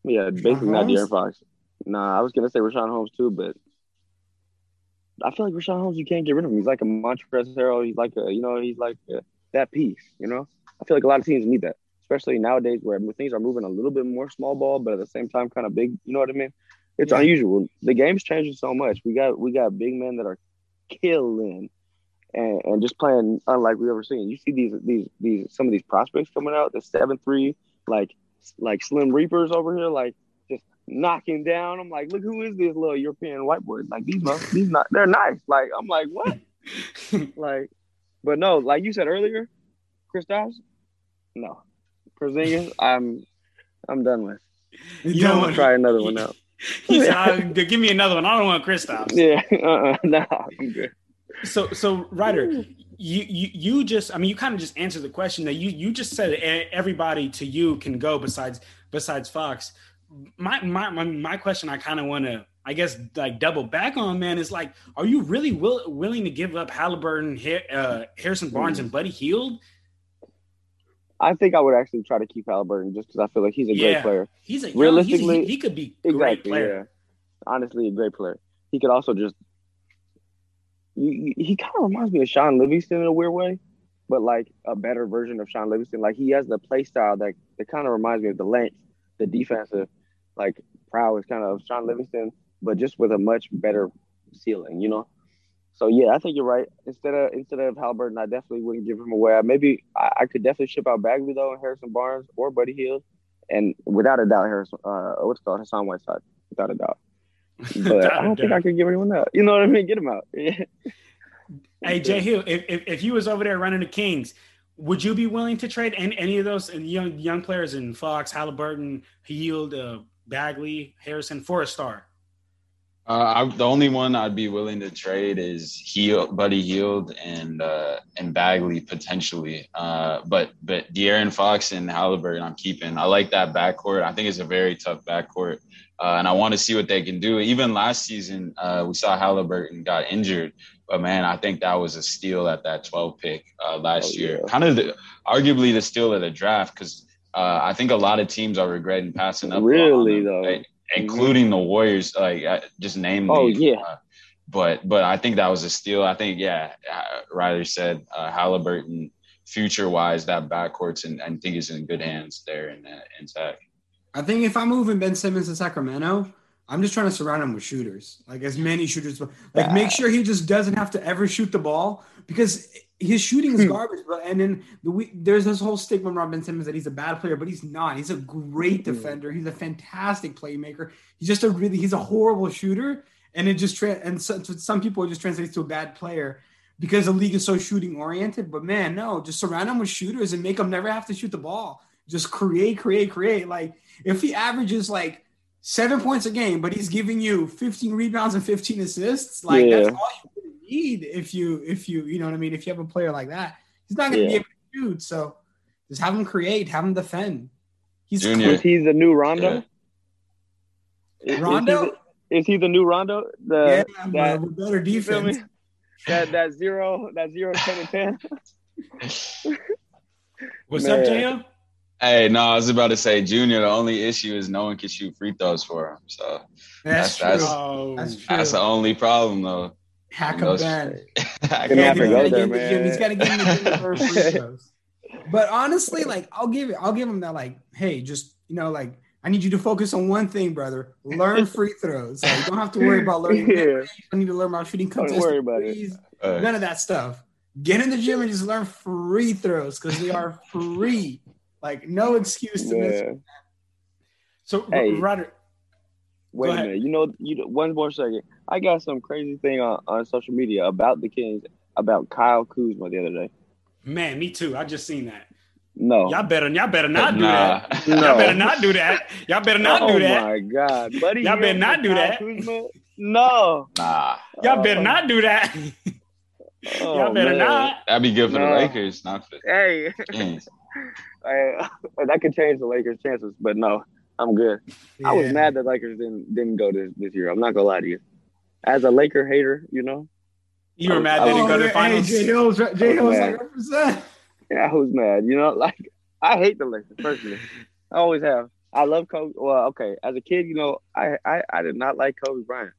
Yeah, basically not De'Aaron Fox. Nah, I was gonna say Richaun Holmes too, but I feel like Richaun Holmes, you can't get rid of him. He's like a Montrezl Harrell. He's like a, you know, he's like a, that piece. You know, I feel like a lot of teams need that, especially nowadays where things are moving a little bit more small ball, but at the same time, kind of big. You know what I mean? It's unusual. The game's changing so much. We got we got big men that are killing, and, and just playing unlike we ever seen. You see these these these some of these prospects coming out, the seven three like like Slim Reapers over here, like just knocking down. I'm like, look, who is this little European white boy? Like these, these not, they're nice. Like I'm like, what? like, but no, like you said earlier, Kristaps, no, Porzingis, I'm, I'm done with. You don't want to try another one out. "Give me another one. I don't want Kristaps." Yeah, uh-uh, no, I'm good. So, so Ryder, you, you you just, I mean, you kind of just answered the question that you you just said everybody to you can go besides besides Fox my my my, my question I kind of want to I guess like double back on man is like are you really will, willing to give up Halliburton, uh, Harrison Barnes, and Buddy Hield? I think I would actually try to keep Halliburton just because I feel like he's a yeah, great player. He's a realistically he's, he, he, could be exactly great player. yeah. Honestly, a great player. He could also just he, he kind of reminds me of Shaun Livingston in a weird way, but like a better version of Shaun Livingston. Like he has the play style that that kind of reminds me of the length, the defensive like prowess kind of Shaun Livingston, but just with a much better ceiling, you know. So yeah, I think you're right. Instead of instead of Halliburton, I definitely wouldn't give him away. Maybe I, I could definitely ship out Bagley though, and Harrison Barnes or Buddy Hield, and without a doubt, Harrison, uh, what's called Hassan Whiteside, without a doubt. But I don't think I could give anyone that. You know what I mean? Get him out. hey Jay Hill, if, if if you was over there running the Kings, would you be willing to trade any, any of those young young players in Fox, Halliburton, Hield, uh, Bagley, Harrison for a star? Uh, I, the only one I'd be willing to trade is Hield, Buddy Hield, and uh, and Bagley potentially. Uh, but but De'Aaron Fox and Halliburton, I'm keeping. I like that backcourt. I think it's a very tough backcourt, uh, and I want to see what they can do. Even last season, uh, we saw Halliburton got injured, but man, I think that was a steal at that 12 pick uh, last oh, year. Yeah. Kind of the, arguably the steal of the draft because uh, I think a lot of teams are regretting passing up. Really though, right? Including the Warriors. Like just name. Oh yeah. Uh, but but I think that was a steal. I think yeah, uh, Riley said uh, Halliburton future wise that backcourt's and I think is in good hands there in uh, in Sac. I think if I'm moving Ben Simmons to Sacramento, I'm just trying to surround him with shooters, like as many shooters. Like make sure he just doesn't have to ever shoot the ball because his shooting is hmm. garbage, bro. And then the we, there's this whole stigma around Ben Simmons that he's a bad player, but he's not. He's a great hmm. defender. He's a fantastic playmaker. He's just a really he's a horrible shooter, and it just tra- and so, some people it just translates to a bad player because the league is so shooting oriented. But man, no, just surround him with shooters and make him never have to shoot the ball. Just create, create, create. Like if he averages like seven points a game, but he's giving you 15 rebounds and 15 assists, like yeah. that's all you need if you if you you know what I mean. If you have a player like that, he's not going to yeah. be able to shoot. So just have him create, have him defend. He's Junior. Is he the new Rondo? Yeah. Rondo. Is he, the, is he the new Rondo? The yeah, that, with better defense. That that zero that zero ten and ten. What's Man. up, JL? Hey, no, I was about to say, Junior. The only issue is no one can shoot free throws for him. So that's that's, that's, oh, that's, that's the only problem, though. Hack him Ben. yeah, he's got to get in the gym. He's got to get in the gym for free throws. But honestly, like I'll give it, I'll give him that. Like, hey, just you know, like I need you to focus on one thing, brother. Learn free throws. Like, you don't have to worry about learning. yeah. You don't need to learn about shooting contested don't worry about. It. None of that stuff. Get in the gym and just learn free throws because they are free. Like no excuse to yeah. miss. So, hey, Ryder, Wait a minute. You know, you one more second. I got some crazy thing on, on social media about the Kings about Kyle Kuzma the other day. Man, me too. I just seen that. No, y'all better y'all better not do nah. that. No. Y'all better not do that. Y'all better not oh do that. Oh my god, buddy! Y'all better not do Kyle that. Kuzma? No, nah. Y'all oh. better not do that. Oh, y'all better man. not. That'd be good for no. the Lakers, not for. Hey, hey, that could change the Lakers' chances, but no. I'm good. Yeah. I was mad that Lakers didn't didn't go this this year. I'm not gonna lie to you. as a Laker hater, you know. You were mad they didn't go to the finals. Hey, Jay Hill's, Jay Hill's like represent. Yeah, I was mad. You know, like I hate the Lakers personally. I always have. I love Kobe. Well, okay, as a kid, you know, I I, I did not like Kobe Bryant.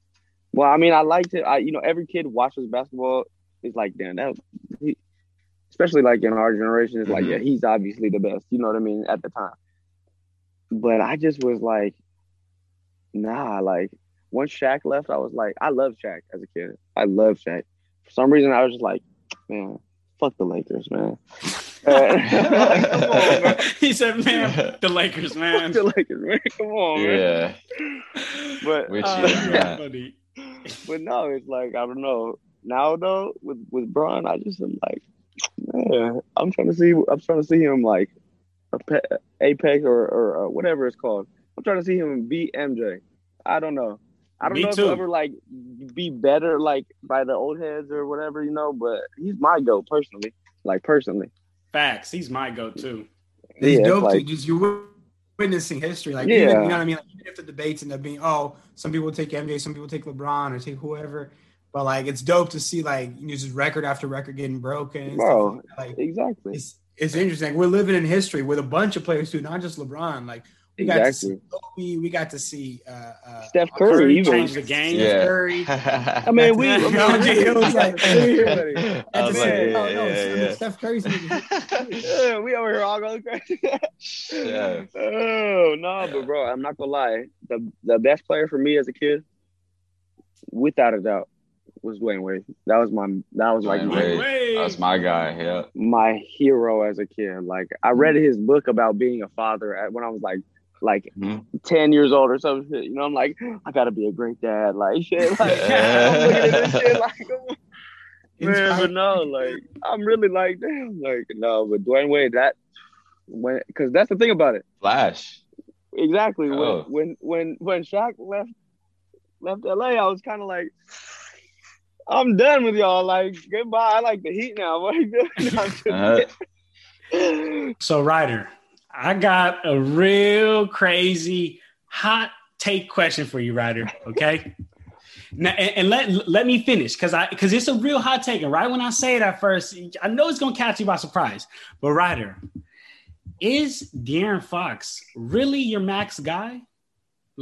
Well, I mean, I liked it. I you know, every kid watches basketball is like, damn, that. He, especially like in our generation, it's like, mm-hmm. yeah, he's obviously the best. You know what I mean? At the time, but I just was like, nah. Like once Shaq left, I was like, I loved Shaq as a kid. I love Shaq. For some reason, I was just like, man, fuck the Lakers, man. like, on, man. He said, "Man, the Lakers, man. Fuck the Lakers, man. Come on, yeah. man." But Which uh, is yeah. funny. but no, it's like I don't know. Now though, with with Bron, I just am like, man, I'm trying to see. I'm trying to see him like Apex or or uh, whatever it's called. I'm trying to see him beat MJ. I don't know. I don't Me know too. if he'll ever like be better like by the old heads or whatever, you know. But he's my go personally. Like personally. Facts. He's my go too. He's Yeah, dope like- to just you're witnessing history. Like, Yeah. even, you know what I mean? Like, even if the debates end up being, oh, some people take MJ, some people take LeBron or take whoever. But like, it's dope to see like you know, just record after record getting broken. And Bro, like, that. like Exactly. it's it's interesting. We're living in history with a bunch of players too, not just LeBron. Like we got to see Kobe, we got to see uh, uh, Steph Curry, Curry even. changed the game. Yeah. Curry. I mean, we. I mean, No, Jay Hill's like. I was to like, say, yeah, oh, no, yeah, Steph- yeah. Steph Curry's yeah, we over here all going crazy. Yeah. Oh no, but bro, I'm not gonna lie. The the best player for me as a kid, without a doubt, was Dwyane Wade. That was my that was like Dwyane my, Wade. Wade. That's my guy. Yeah. my hero as a kid. Like I read his book about being a father at, when I was like like Mhm. ten years old or some shit. You know, I'm like, I gotta be a great dad. Like shit. Like I'm looking at this shit like. Man, but no, like I'm really like, damn, like no, but Dwyane Wade, that when because that's the thing about it. Flash. Exactly. Oh. When when when when Shaq left left LA, I was kind of like, I'm done with y'all. Like goodbye. I like the Heat now. What are you doing? I'm just Uh-huh. So, Ryder, I got a real crazy hot take question for you, Ryder. Okay. Now, and, and let let me finish because I because it's a real hot take. And right when I say it at first, I know it's gonna catch you by surprise. But Ryder, is De'Aaron Fox really your max guy?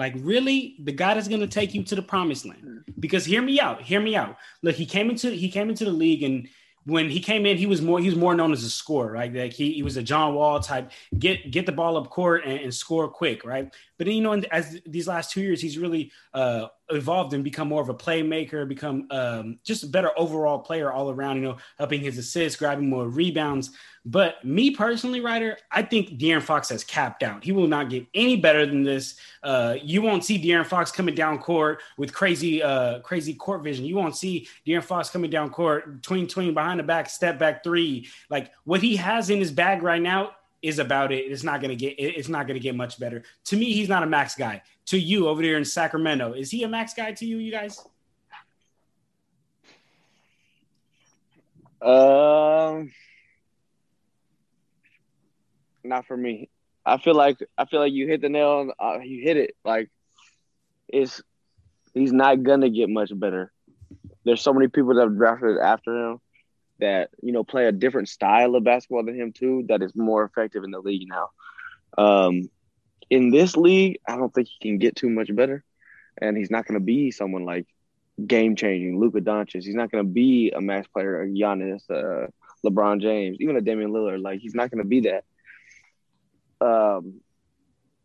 Like really the God is gonna take you to the promised land? Because hear me out, hear me out. Look, he came into he came into the league and when he came in, he was more he was more known as a scorer, right? Like he, he was a John Wall type, get get the ball up court and, and score quick, right? But then you know, as these last two years, he's really uh, evolved and become more of a playmaker, become um, just a better overall player all around. You know, helping his assists, grabbing more rebounds. But me personally, Ryder, I think De'Aaron Fox has capped out. He will not get any better than this. Uh, you won't see De'Aaron Fox coming down court with crazy, uh, crazy court vision. You won't see De'Aaron Fox coming down court, tween, tween, behind the back, step back three. Like what he has in his bag right now is about it. It's not gonna get. It's not gonna get much better. To me, he's not a max guy. To you over there in Sacramento, is he a max guy to you? You guys? Um, not for me. I feel like I feel like you hit the nail. On, uh, you hit it. Like it's he's not gonna get much better. There's so many people that have drafted after him that you know play a different style of basketball than him too. That is more effective in the league now. Um, in this league, I don't think he can get too much better, and he's not gonna be someone like game changing Luka Doncic. He's not gonna be a max player, a Giannis, uh, LeBron James, even a Damian Lillard. Like he's not gonna be that. Um,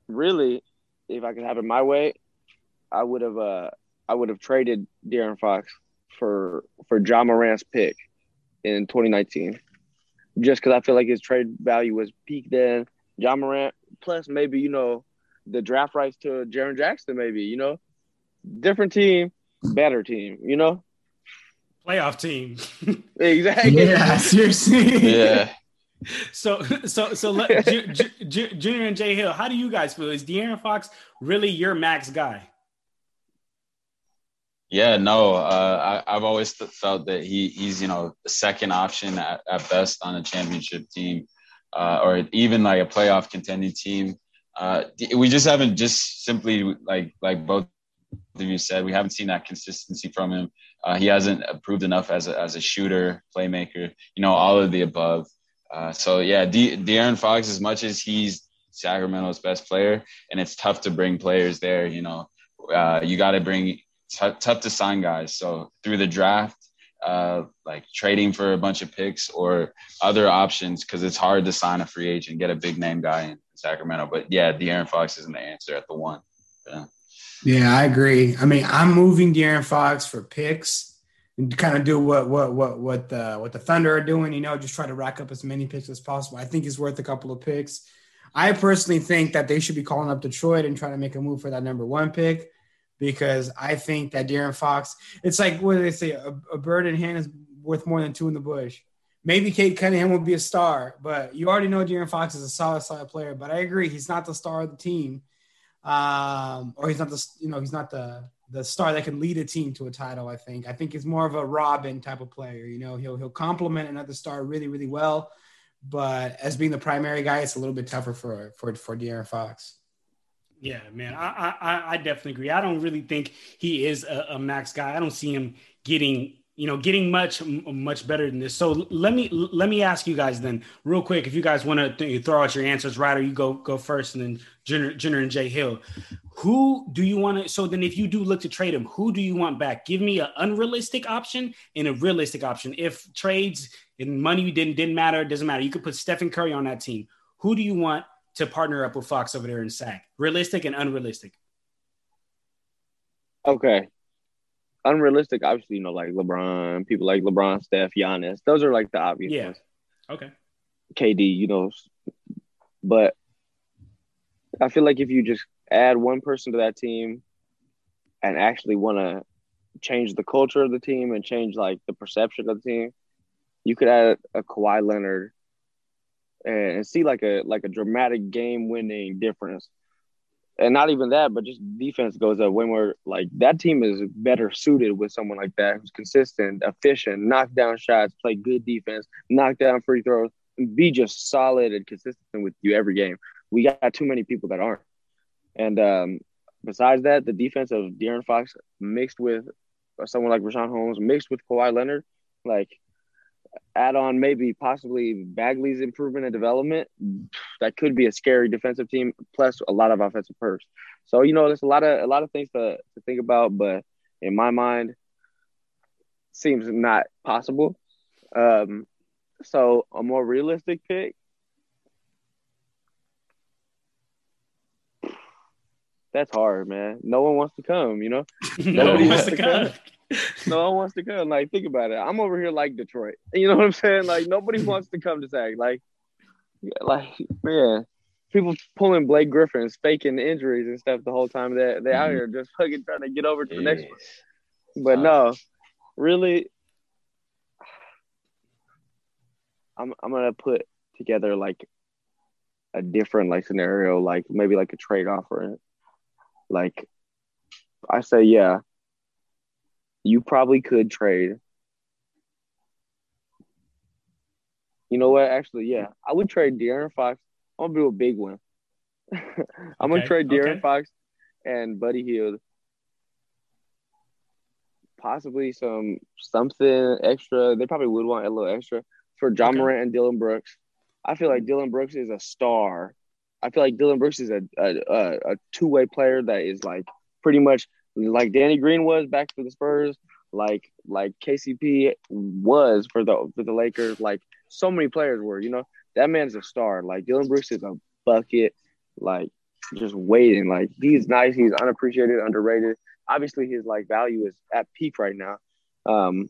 really, if I could have it my way, I would have uh I would have traded De'Aaron Fox for for Ja Morant's pick in 2019, just because I feel like his trade value was peak then. Ja Morant plus maybe you know the draft rights to Jaren Jackson, maybe you know different team, better team, you know Playoff team. exactly. Yeah, seriously. Yeah. so, so, so, let, Ju- Ju- Ju- Junior and Jay Hill, how do you guys feel? Is De'Aaron Fox really your max guy? Yeah, no, uh, I, I've always felt that he he's you know second option at, at best on a championship team, uh, or even like a playoff contending team. Uh, we just haven't just simply like like both of you said, we haven't seen that consistency from him. Uh, he hasn't proved enough as a, as a shooter, playmaker, you know, all of the above. Uh, so yeah, De- De'Aaron Fox, as much as he's Sacramento's best player, and it's tough to bring players there. You know, uh, you got to bring t- tough to sign guys. So through the draft, uh, like trading for a bunch of picks or other options, because it's hard to sign a free agent, get a big name guy in Sacramento. But yeah, De'Aaron Fox isn't the answer at the one. Yeah. Yeah, I agree. I mean, I'm moving De'Aaron Fox for picks and kind of do what what what what the what the Thunder are doing. You know, just try to rack up as many picks as possible. I think he's worth a couple of picks. I personally think that they should be calling up Detroit and trying to make a move for that number one pick because I think that De'Aaron Fox, it's like what do they say? A, a, bird in hand is worth more than two in the bush. Maybe Cade Cunningham will be a star, but you already know De'Aaron Fox is a solid, solid player. But I agree, he's not the star of the team, um, or he's not the you know he's not the the star that can lead a team to a title. I think I think he's more of a Robin type of player. You know, he'll he'll complement another star really, really well but as being the primary guy, it's a little bit tougher for for for De'Aaron Fox. Yeah, man, I, I I definitely agree. I don't really think he is a, a max guy. I don't see him getting you know getting much much better than this. So let me let me ask you guys then real quick. If you guys want to th- throw out your answers, right, or you go go first, and then Jenner, Jenner and Jay Hill. Who do you want to? So then, if you do look to trade him, who do you want back? Give me an unrealistic option and a realistic option. If trades and money didn't didn't matter, it doesn't matter. You could put Stephen Curry on that team. Who do you want to partner up with Fox over there in SAC? Realistic and unrealistic. Okay. Unrealistic, obviously, you know, like LeBron, people like LeBron, Steph, Giannis. Those are like the obvious yeah. ones. Okay. KD, you know, but I feel like if you just add one person to that team and actually want to change the culture of the team and change like the perception of the team, you could add a Kawhi Leonard and see like a like a dramatic game winning difference. And not even that, but just defense goes up when we're like that team is better suited with someone like that who's consistent, efficient, knock down shots, play good defense, knock down free throws, be just solid and consistent with you every game. We got too many people that aren't. And um, besides that, the defense of De'Aaron Fox mixed with someone like Richaun Holmes, mixed with Kawhi Leonard, like add on maybe possibly Bagley's improvement and development, that could be a scary defensive team, plus a lot of offensive perks. So, you know, there's a lot of a lot of things to, to think about, but in my mind, seems not possible. Um, so a more realistic pick. That's hard, man. No one wants to come, you know. no one wants to come. no one wants to come. Like, think about it. I'm over here like Detroit. You know what I'm saying? Like, nobody wants to come to SAC. Like, like man, people pulling Blake Griffins, faking injuries and stuff the whole time. That They they out mm-hmm. here just fucking trying to get over to the next one. But no, really, I'm I'm gonna put together like a different like scenario, like maybe like a trade offer. Like, I say, yeah, you probably could trade. You know what? Actually, yeah, I would trade De'Aaron Fox. I'm gonna do a big one. I'm okay. gonna trade De'Aaron okay. Fox and Buddy Hield. Possibly some something extra. They probably would want a little extra for John okay. Morant and Dillon Brooks. I feel like Dillon Brooks is a star. I feel like Dillon Brooks is a a, a two way player that is like pretty much like Danny Green was back for the Spurs, like like KCP was for the for the Lakers, like so many players were. You know, that man's a star. Like Dillon Brooks is a bucket, like just waiting. Like he's nice, he's unappreciated, underrated. Obviously, his like value is at peak right now. Um,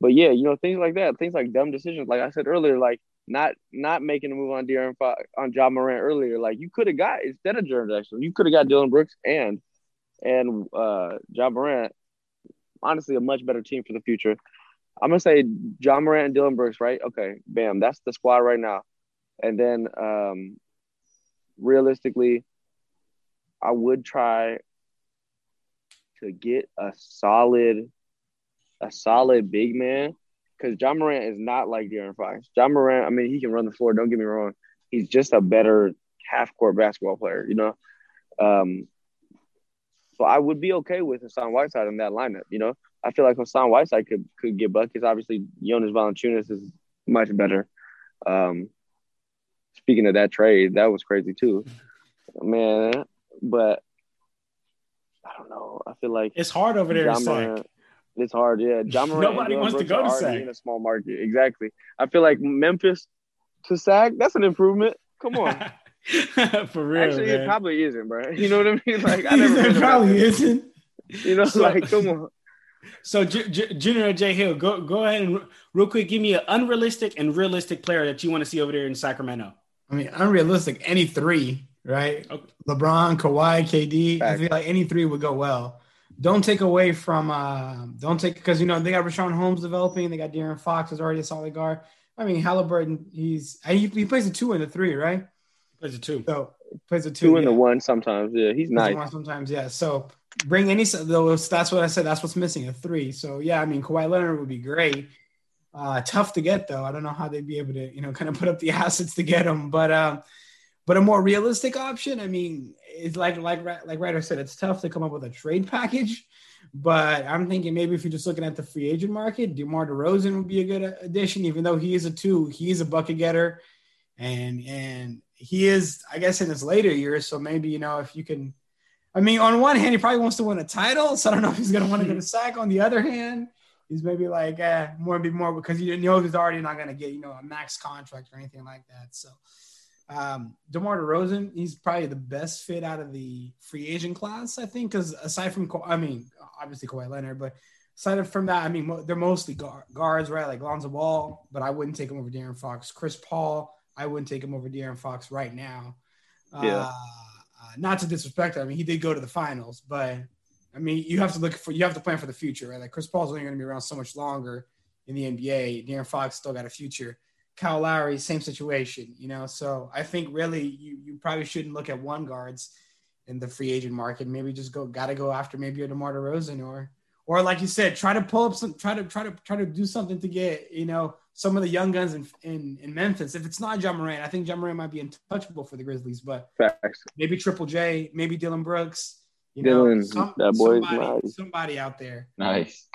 but yeah, you know things like that, things like dumb decisions. Like I said earlier, like not not making a move on De'Aaron on Ja Morant earlier. Like you could have got instead of Jaren Jackson, you could have got Dillon Brooks and and uh, Ja Morant, honestly, a much better team for the future. I'm gonna say Ja Morant and Dillon Brooks, right? Okay, bam, that's the squad right now. And then um, realistically, I would try to get a solid, a solid big man because Ja Morant is not like De'Aaron Fox. Ja Morant, I mean, he can run the floor. Don't get me wrong. He's just a better half court basketball player, you know. Um, So I would be okay with Hassan Whiteside in that lineup. You know, I feel like Hassan Whiteside could could get buckets. Obviously, Jonas Valanciunas is much better. Um, speaking of that trade, that was crazy too, man. But I don't know. I feel like it's hard over there. John it's hard, yeah. John Nobody wants Brooks to go to Sac in a small market. Exactly. I feel like Memphis to Sac, that's an improvement. Come on. For real. Actually, man. it probably isn't, bro. You know what I mean? Like I never it probably isn't. You know, so, like come on. So, J- J- Junior J Hill, go go ahead and real quick give me an unrealistic and realistic player that you want to see over there in Sacramento. I mean, unrealistic. Any three, right? Okay. LeBron, Kawhi, KD. Fact. I feel like any three would go well. Don't take away from. Uh, don't take because you know they got Richaun Holmes developing. They got De'Aaron Fox is already a solid guard. I mean, Halliburton. He's he, he plays a two and a three, right? Plays a two. So plays a two, two and yeah. a one sometimes. Yeah, he's nice. sometimes, yeah. So bring any those. That's what I said. That's what's missing a three. So yeah, I mean, Kawhi Leonard would be great. Uh, tough to get though. I don't know how they'd be able to, you know, kind of put up the assets to get him. But um, but a more realistic option, I mean, it's like like like Ryder said, it's tough to come up with a trade package. But I'm thinking maybe if you're just looking at the free agent market, DeMar DeRozan would be a good addition, even though he is a two, he is a bucket getter, and and he is, I guess, in his later years. So maybe you know if you can, I mean, on one hand, he probably wants to win a title, so I don't know if he's gonna want to get a sack. On the other hand, he's maybe like, eh, more and be more because you know he's already not gonna get you know a max contract or anything like that. So. Um, DeMar DeRozan, he's probably the best fit out of the free agent class, I think, because aside from, I mean, obviously Kawhi Leonard, but aside from that, I mean, they're mostly guards, right? Like Lonzo Ball, but I wouldn't take him over De'Aaron Fox. Chris Paul, I wouldn't take him over De'Aaron Fox right now. Yeah. Uh, uh, not to disrespect, him. I mean, he did go to the finals, but I mean, you have to look for, you have to plan for the future, right? Like Chris Paul's only going to be around so much longer in the NBA. De'Aaron Fox still got a future. Kyle Lowry, same situation, you know. So I think really you you probably shouldn't look at one guards in the free agent market. Maybe just go gotta go after maybe a DeMar DeRozan or or like you said, try to pull up some try to try to try to do something to get, you know, some of the young guns in in, in Memphis. If it's not Ja Morant, I think Ja Morant might be untouchable for the Grizzlies, but Facts. maybe Triple J, maybe Dillon Brooks. You Dillon, know, some, that boy's somebody, nice. somebody out there. Nice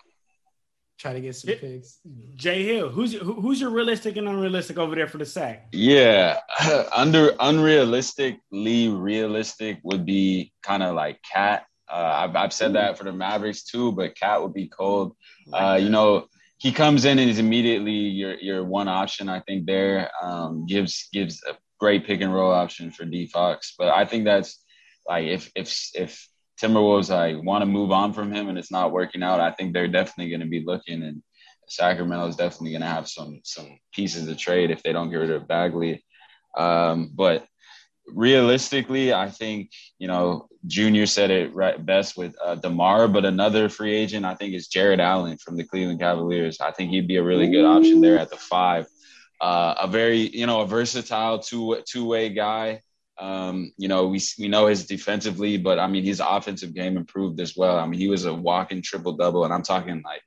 try to get some it, picks. Jay Hill, who's who's your realistic and unrealistic over there for the sack? Yeah, under unrealistically realistic would be kind of like KAT. Uh, I've, I've said that for the Mavericks too, but KAT would be cold. Uh, you know, he comes in and is immediately your your one option. I think there um, gives gives a great pick and roll option for D Fox. But I think that's like if if if Timberwolves like want to move on from him and it's not working out, I think they're definitely going to be looking and Sacramento is definitely going to have some some pieces to trade if they don't get rid of Bagley. Um, but realistically, I think you know Junior said it right best with uh, DeMar, but another free agent I think is Jarrett Allen from the Cleveland Cavaliers. I think he'd be a really good option there at the five. Uh, a very you know a versatile two two way guy. Um, you know, we we know his defensively, but I mean his offensive game improved as well. I mean, he was a walking triple double, and I'm talking like,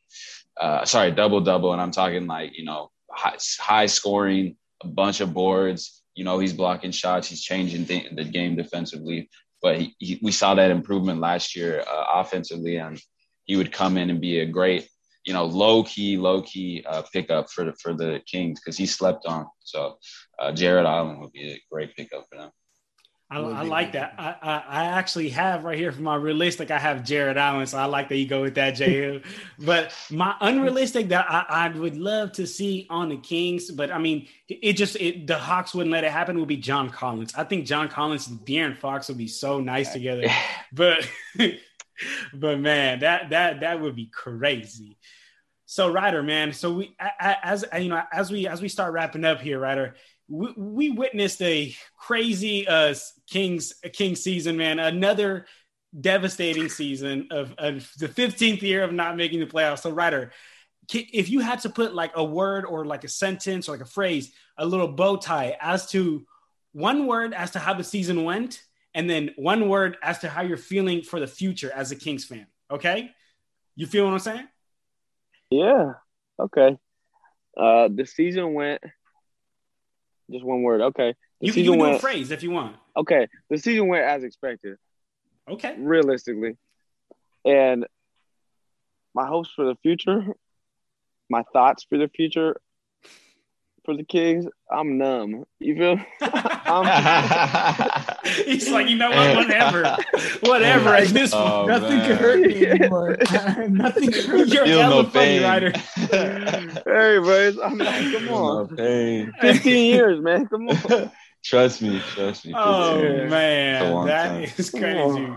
uh, sorry, double double, and I'm talking like you know high, high scoring, a bunch of boards. You know, he's blocking shots, he's changing th- the game defensively. But he, he, we saw that improvement last year uh, offensively, and he would come in and be a great, you know, low key, low key uh, pickup for the for the Kings because he slept on. So uh, Jarrett Allen would be a great pickup for them. I, I like that. I, I, I, actually have right here for my realistic. I have Jarrett Allen, so I like that you go with that, Jay. but my unrealistic that I, I would love to see on the Kings, but I mean, it just it, the Hawks wouldn't let it happen. Would be John Collins. I think John Collins and De'Aaron Fox would be so nice together. but but man, that that that would be crazy. So Ryder, man. So we as you know as we as we start wrapping up here, Ryder we, we witnessed a crazy uh, Kings King season, man. Another devastating season of, of, the 15th year of not making the playoffs. So, Ryder, if you had to put like a word or like a sentence or like a phrase, a little bow tie as to one word as to how the season went, and then one word as to how you're feeling for the future as a Kings fan. Okay, you feel what I'm saying? Yeah. Okay. Uh, the season went just one word. Okay. The you, can, you can went, do a phrase if you want. Okay. The season went as expected. Okay. Realistically. And my hopes for the future, my thoughts for the future for the Kings, I'm numb. You feel? I'm, He's like, you know what? Whatever, whatever. At this Oh, point, Nothing man. can hurt me anymore. Nothing can hurt me. you're Feel hella no funny, pain. Ryder. hey, boys, I'm like, come Feel no on, pain. 15 years, man, come on. Trust me, trust me. Oh Fifteen. Yeah. It's man, long that time. is crazy.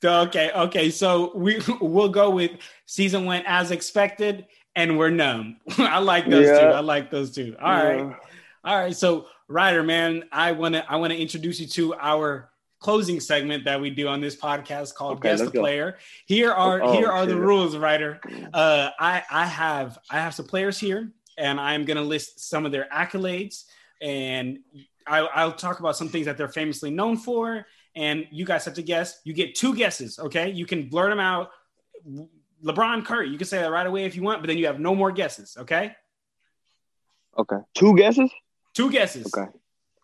So, okay, okay. So we we'll go with season went as expected, and we're numb. I like those two. I like those two. All right, all right. So Ryder, man, I wanna I wanna introduce you to our closing segment that we do on this podcast called Okay, Guess the go. Player. Here are Oh, here are the rules, Ryder. Uh, I I have I have some players here, and I'm gonna list some of their accolades, and I, I'll talk about some things that they're famously known for, and you guys have to guess. You get two guesses, okay? You can blurt them out. LeBron Curry, you can say that right away if you want, but then you have no more guesses, okay? Okay, two guesses. Two guesses, Okay,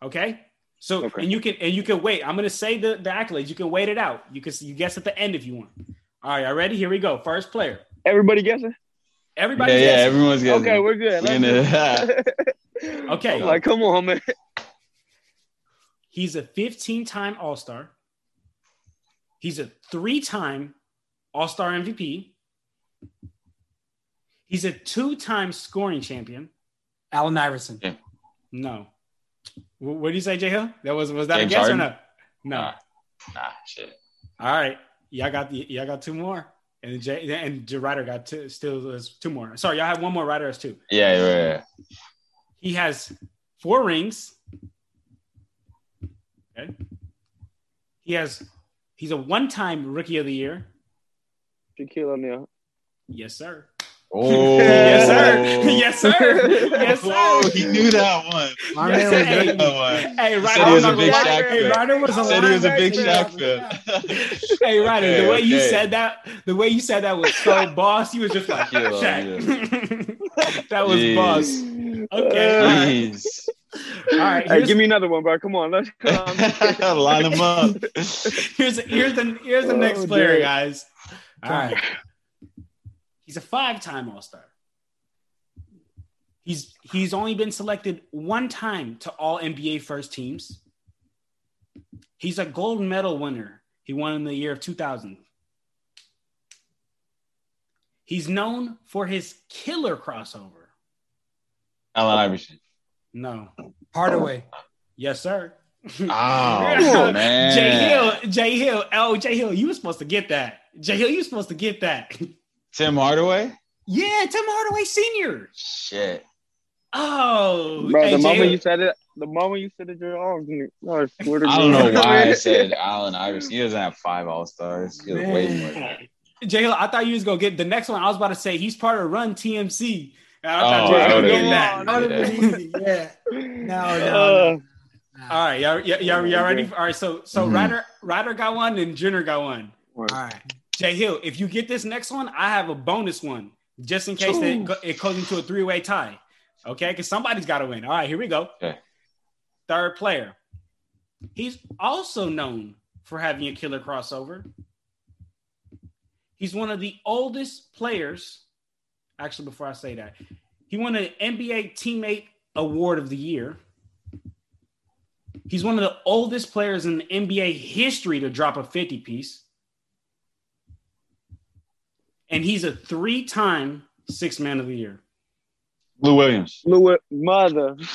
okay? So Okay. and you can and you can wait. I'm gonna say the, the accolades. You can wait it out. You can you guess at the end if you want. All right, y'all ready? Here we go. First player. everybody guessing. Everybody Yeah, yeah, guessing. everyone's getting Okay, we're good. We're Let's Okay. I'm like, come on, man. He's a 15 time All Star. He's a three time All Star MVP. He's a two time scoring champion. Allen Iverson. No. What do you say, J Hill? That was was that James a guess Harden? or no? No. Nah, nah, shit. All right. Y'all got the y'all got two more. And J and J Ryder got two still has two more. Sorry, y'all have one more Ryder has two. Yeah, yeah, yeah. He has four rings. Okay. He has he's a one-time rookie of the year. Shaquille O'Neal. Yes, sir. Oh, Yes, sir. Yes, sir. Yes, sir. Whoa, he knew that one. My Yes, man was Hey. That one. Hey, Ryder, said he was a big gonna. Shaq fan. Ryder was a Said he was a big linebacker. Shaq fan. Hey, Ryder, the Okay, way you said that, the way you said that was so boss. You was just like Shaquille Shaq. that was Jeez. boss. Okay. All right. Jeez. All right. Hey, give me another one, bro. Come on, let's um, Line him up. here's here's the here's the Oh, next player, dude. guys. All right. He's a five-time All-Star. He's he's only been selected one time to all NBA first teams. He's a gold medal winner. He won in the year of 2000. He's known for his killer crossover. Allen Iverson. No. Hardaway. Yes, sir. Oh man. Jay Hill, Jay Hill. Oh, Jay Hill, you were supposed to get that. Jay Hill, you were supposed to get that. Tim Hardaway. Yeah, Tim Hardaway Sr. Shit. Oh, bro. the Jay moment you said it, the moment you said it, you're oh, oh, I swear to I don't know why I said Allen Iverson. He doesn't have five All Stars. He has way more. than. Jay I thought you was gonna get the next one. I was about to say he's part of Run TMC. And I Oh, thought you was gonna get that. That would have been easy. Yeah. No, no, Uh, All right, y'all, y'all, y'all, y'all ready? All right, so so Mhm. Ryder Ryder got one and Junior got one. All right. Jay Hill, if you get this next one, I have a bonus one just in case it, go- it goes into a three way tie. Okay, because somebody's got to win. All right, here we go. Okay. Third player. He's also known for having a killer crossover. He's one of the oldest players. Actually, before I say that, he won an NBA Teammate Award of the Year. He's one of the oldest players in NBA history to drop a 50 piece. And he's a three time six man of the year. Lou Williams. Louis, mother.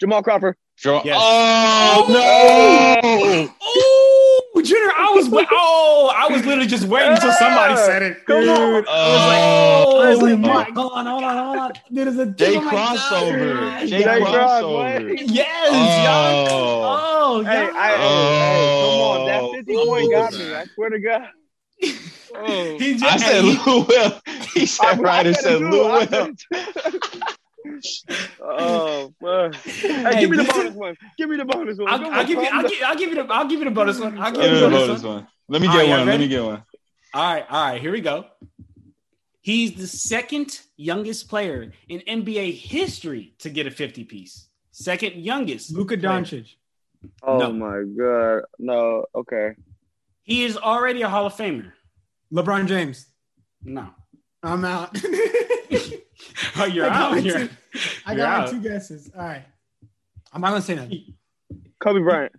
Jamal Crawford. Joe- Yes. Oh, oh no! Oh, Junior, I was oh, I was literally just waiting until somebody said it. Come on. Dude, I was like, oh, oh, I was like, Oh. my, hold on, hold on, hold on. There's a Jay oh crossover. Jay Jay Cross, crossover. Yes, Oh. y'all. Oh, oh Hey, y'all. I, hey, come on. That Oh. 50 point got me. I swear to God. Oh. He just, I said he- Lou Will. He said right. He said it. Lou Will. oh, man. Hey, Hey, give me the this is- bonus one. Give me the bonus one. I'll, I'll give you, calm I'll give, I'll give you the, I'll give you the bonus one. I'll give Give you me the the bonus bonus one. one. Let me get right, one. Let me get one. All right, all right, here we go. He's the second youngest player in NBA history to get a 50 piece. Second youngest. Luka. Doncic. Oh, No. my God. No, okay. He is already a Hall of Famer. LeBron James. No. I'm out. oh, you're out. my You're, two- I got my two guesses. All right. I'm not gonna say nothing. Kobe Bryant.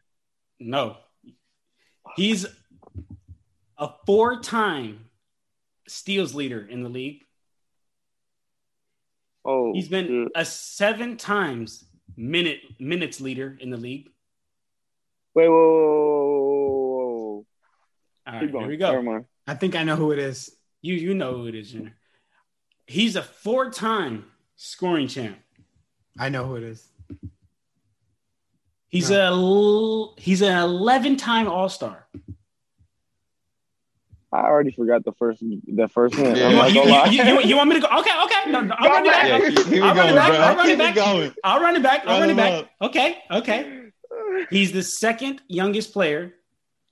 No. He's a four-time steals leader in the league. Oh, He's been shit. a seven times minute minutes leader in the league. Wait, whoa, whoa, whoa, whoa, All whoa. right, Keep going. here we go. Never mind. I think I know who it is. You you know who it is, Jenner. He's a four-time scoring champ. I know who it is. He's a he's an 11-time All-Star. I already forgot the first the first one. Yeah. You, not you, you, you, you want me to go? Okay, okay. No, no, I'll run it back. Yeah, keep, keep it I'll run it going, back. I'll run it back. going. I'll run it back. I'll Run run it back. up. Okay, okay. He's the second youngest player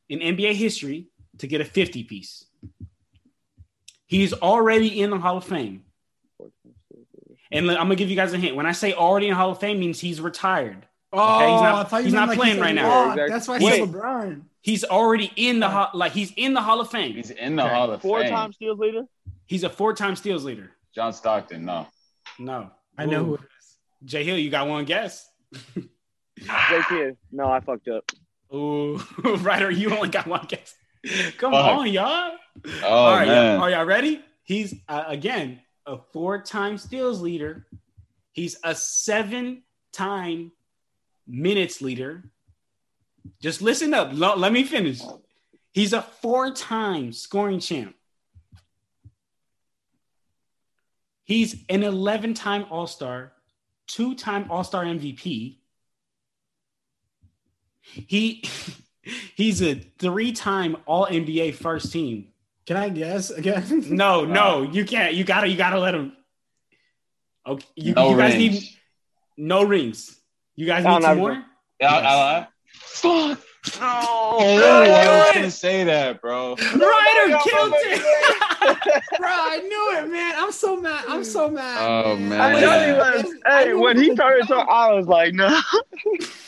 in NBA history to get a 50 piece. He's already in the Hall of Fame. And I'm gonna give you guys a hint. When I say already in the Hall of Fame, means he's retired. Oh, he's not- oh, I thought you he's not like playing said right now. LeBron. Yeah, That's why exactly. he's LeBron. He's already in the hall, like he's in the Hall of Fame. He's in the Okay. Hall of Four Fame. time steals leader. He's a four-time steals leader. John Stockton, no. No, I know Ooh. who it is. Jay Hill, you got one guess. Jay Hill, No, I fucked up. Ooh, Ryder, you only got one guess. Come Fuck. on, y'all. Oh All right, man. y'all, are y'all ready? He's uh, again a four-time steals leader. He's a seven-time minutes leader. Just listen up. Lo- let me finish. He's a four-time scoring champ. He's an 11-time All-Star, two-time All-Star MVP. He he's a three-time All NBA first team. Can I guess again? No, uh, no, you can't. You gotta, you gotta let him. Okay, you, no you guys rings. need no rings. You guys I'll need some more. Yeah, I- I- Fuck. No, I was gonna say that, bro. Ryder killed it. Bro, I knew it, man. I'm so mad. I'm so mad. Oh, I man. know he was. Hey, knew when he started LeBron. talking, I was like, no.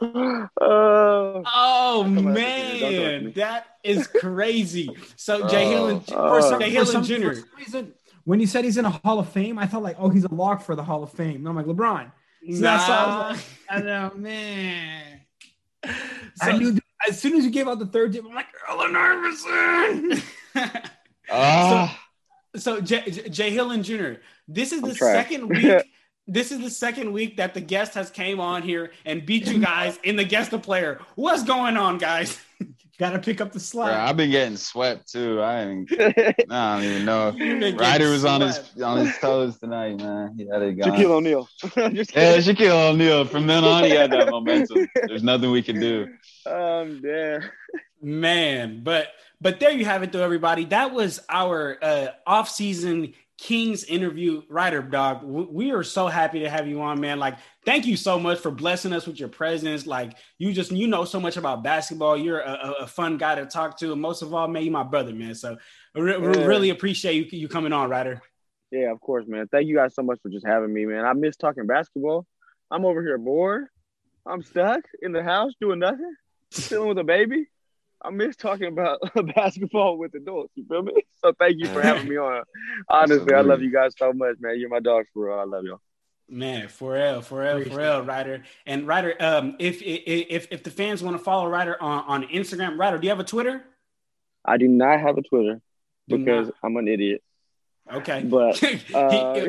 uh, Oh after me. Don't come man, me. that is crazy. So Jay Hill and Oh. For some, Jay for some- Jr. for some reason, when he said he's in a Hall of Fame, I thought like, oh, he's a lock for the Hall of Fame. And I'm like, LeBron. So that's why I was like, I know, man. I So- knew as soon as you gave out the third tip, I'm like, Allen Iverson. Ah, so Jay, Jay Hill and Jr. This is I'm the trash. second week. This is the second week that the guest has came on here and beat you guys in the guest of player. What's going on, guys? Gotta pick up the bro, slack. I've been getting swept too. I ain't, I don't even know. You've Ryder getting was on his on his toes tonight, man. He had it gone. Shaquille O'Neal. Yeah. Shaquille O'Neal. From then on, he had that momentum. There's nothing we can do. Um, damn. Man, but but there you have it, though, everybody. That was our uh, off-season Kings interview, Ryder Dog. We are so happy to have you on, man. Like, thank you so much for blessing us with your presence. Like, you just you know so much about basketball. You're a, a- fun guy to talk to, and most of all, man, you my brother, man. So, re- Yeah. really appreciate you you coming on, Ryder. Yeah, of course, man. Thank you guys so much for just having me, man. I miss talking basketball. I'm over here bored. I'm stuck in the house doing nothing, chilling with a baby. I miss talking about basketball with adults. You feel me? So thank you for having me on. Honestly, I love you guys so much, man. You're my dogs for real. I love y'all. Man, for real, for real, for real. Ryder. And Ryder, um, if if if the fans want to follow Ryder on, on Instagram, Ryder, do you have a Twitter? I do not have a Twitter Do because not. I'm an idiot. Okay. But uh,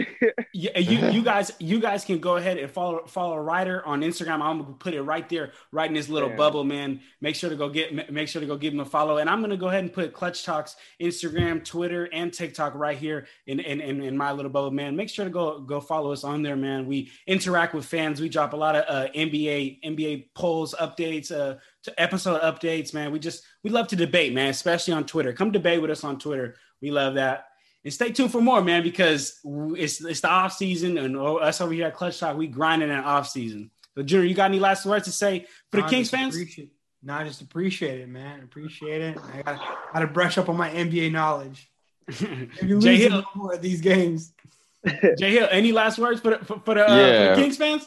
He- you you guys you guys can go ahead and follow follow Ryder on Instagram. I'm gonna put it right there, right in this little Yeah. bubble, man. Make sure to go get make sure to go give him a follow. And I'm gonna go ahead and put Clutch Talks Instagram, Twitter, and TikTok right here in in, in, in my little bubble, man. Make sure to go go follow us on there, man. We interact with fans. We drop a lot of uh, NBA NBA polls, updates, uh, to episode updates, man. We just we love to debate, man, especially on Twitter. Come debate with us on Twitter. We love that. And stay tuned for more, man, because it's it's the off season, and us over here at Clutch Talk, we grinding in off season. So, Junior, you got any last words to say for the Nah, Kings fans? appreciate- Nah, just appreciate it, man. Appreciate it. I got got to brush up on my NBA knowledge. Maybe lose Jay Hill, more of these games. Jay Hill, any last words for the, for, for the, uh, for the Kings fans?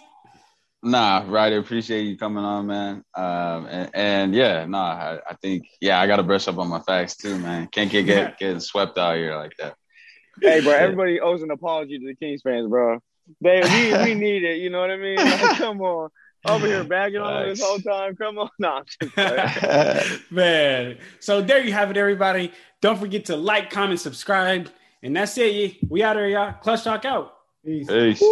Nah, right. Appreciate you coming on, man. Um, and, and yeah, nah, I, I, think yeah, I got to brush up on my facts too, man. Can't get, get getting swept out here like that. Hey, bro, everybody owes an apology to the Kings fans, bro. They we, we need it. You know what I mean? Like, come on. Over here bagging on this whole time. Come on. Nah, man. So there you have it, everybody. Don't forget to like, comment, subscribe. And that's it. We out here, y'all. Clutch Talk out. Peace. Peace.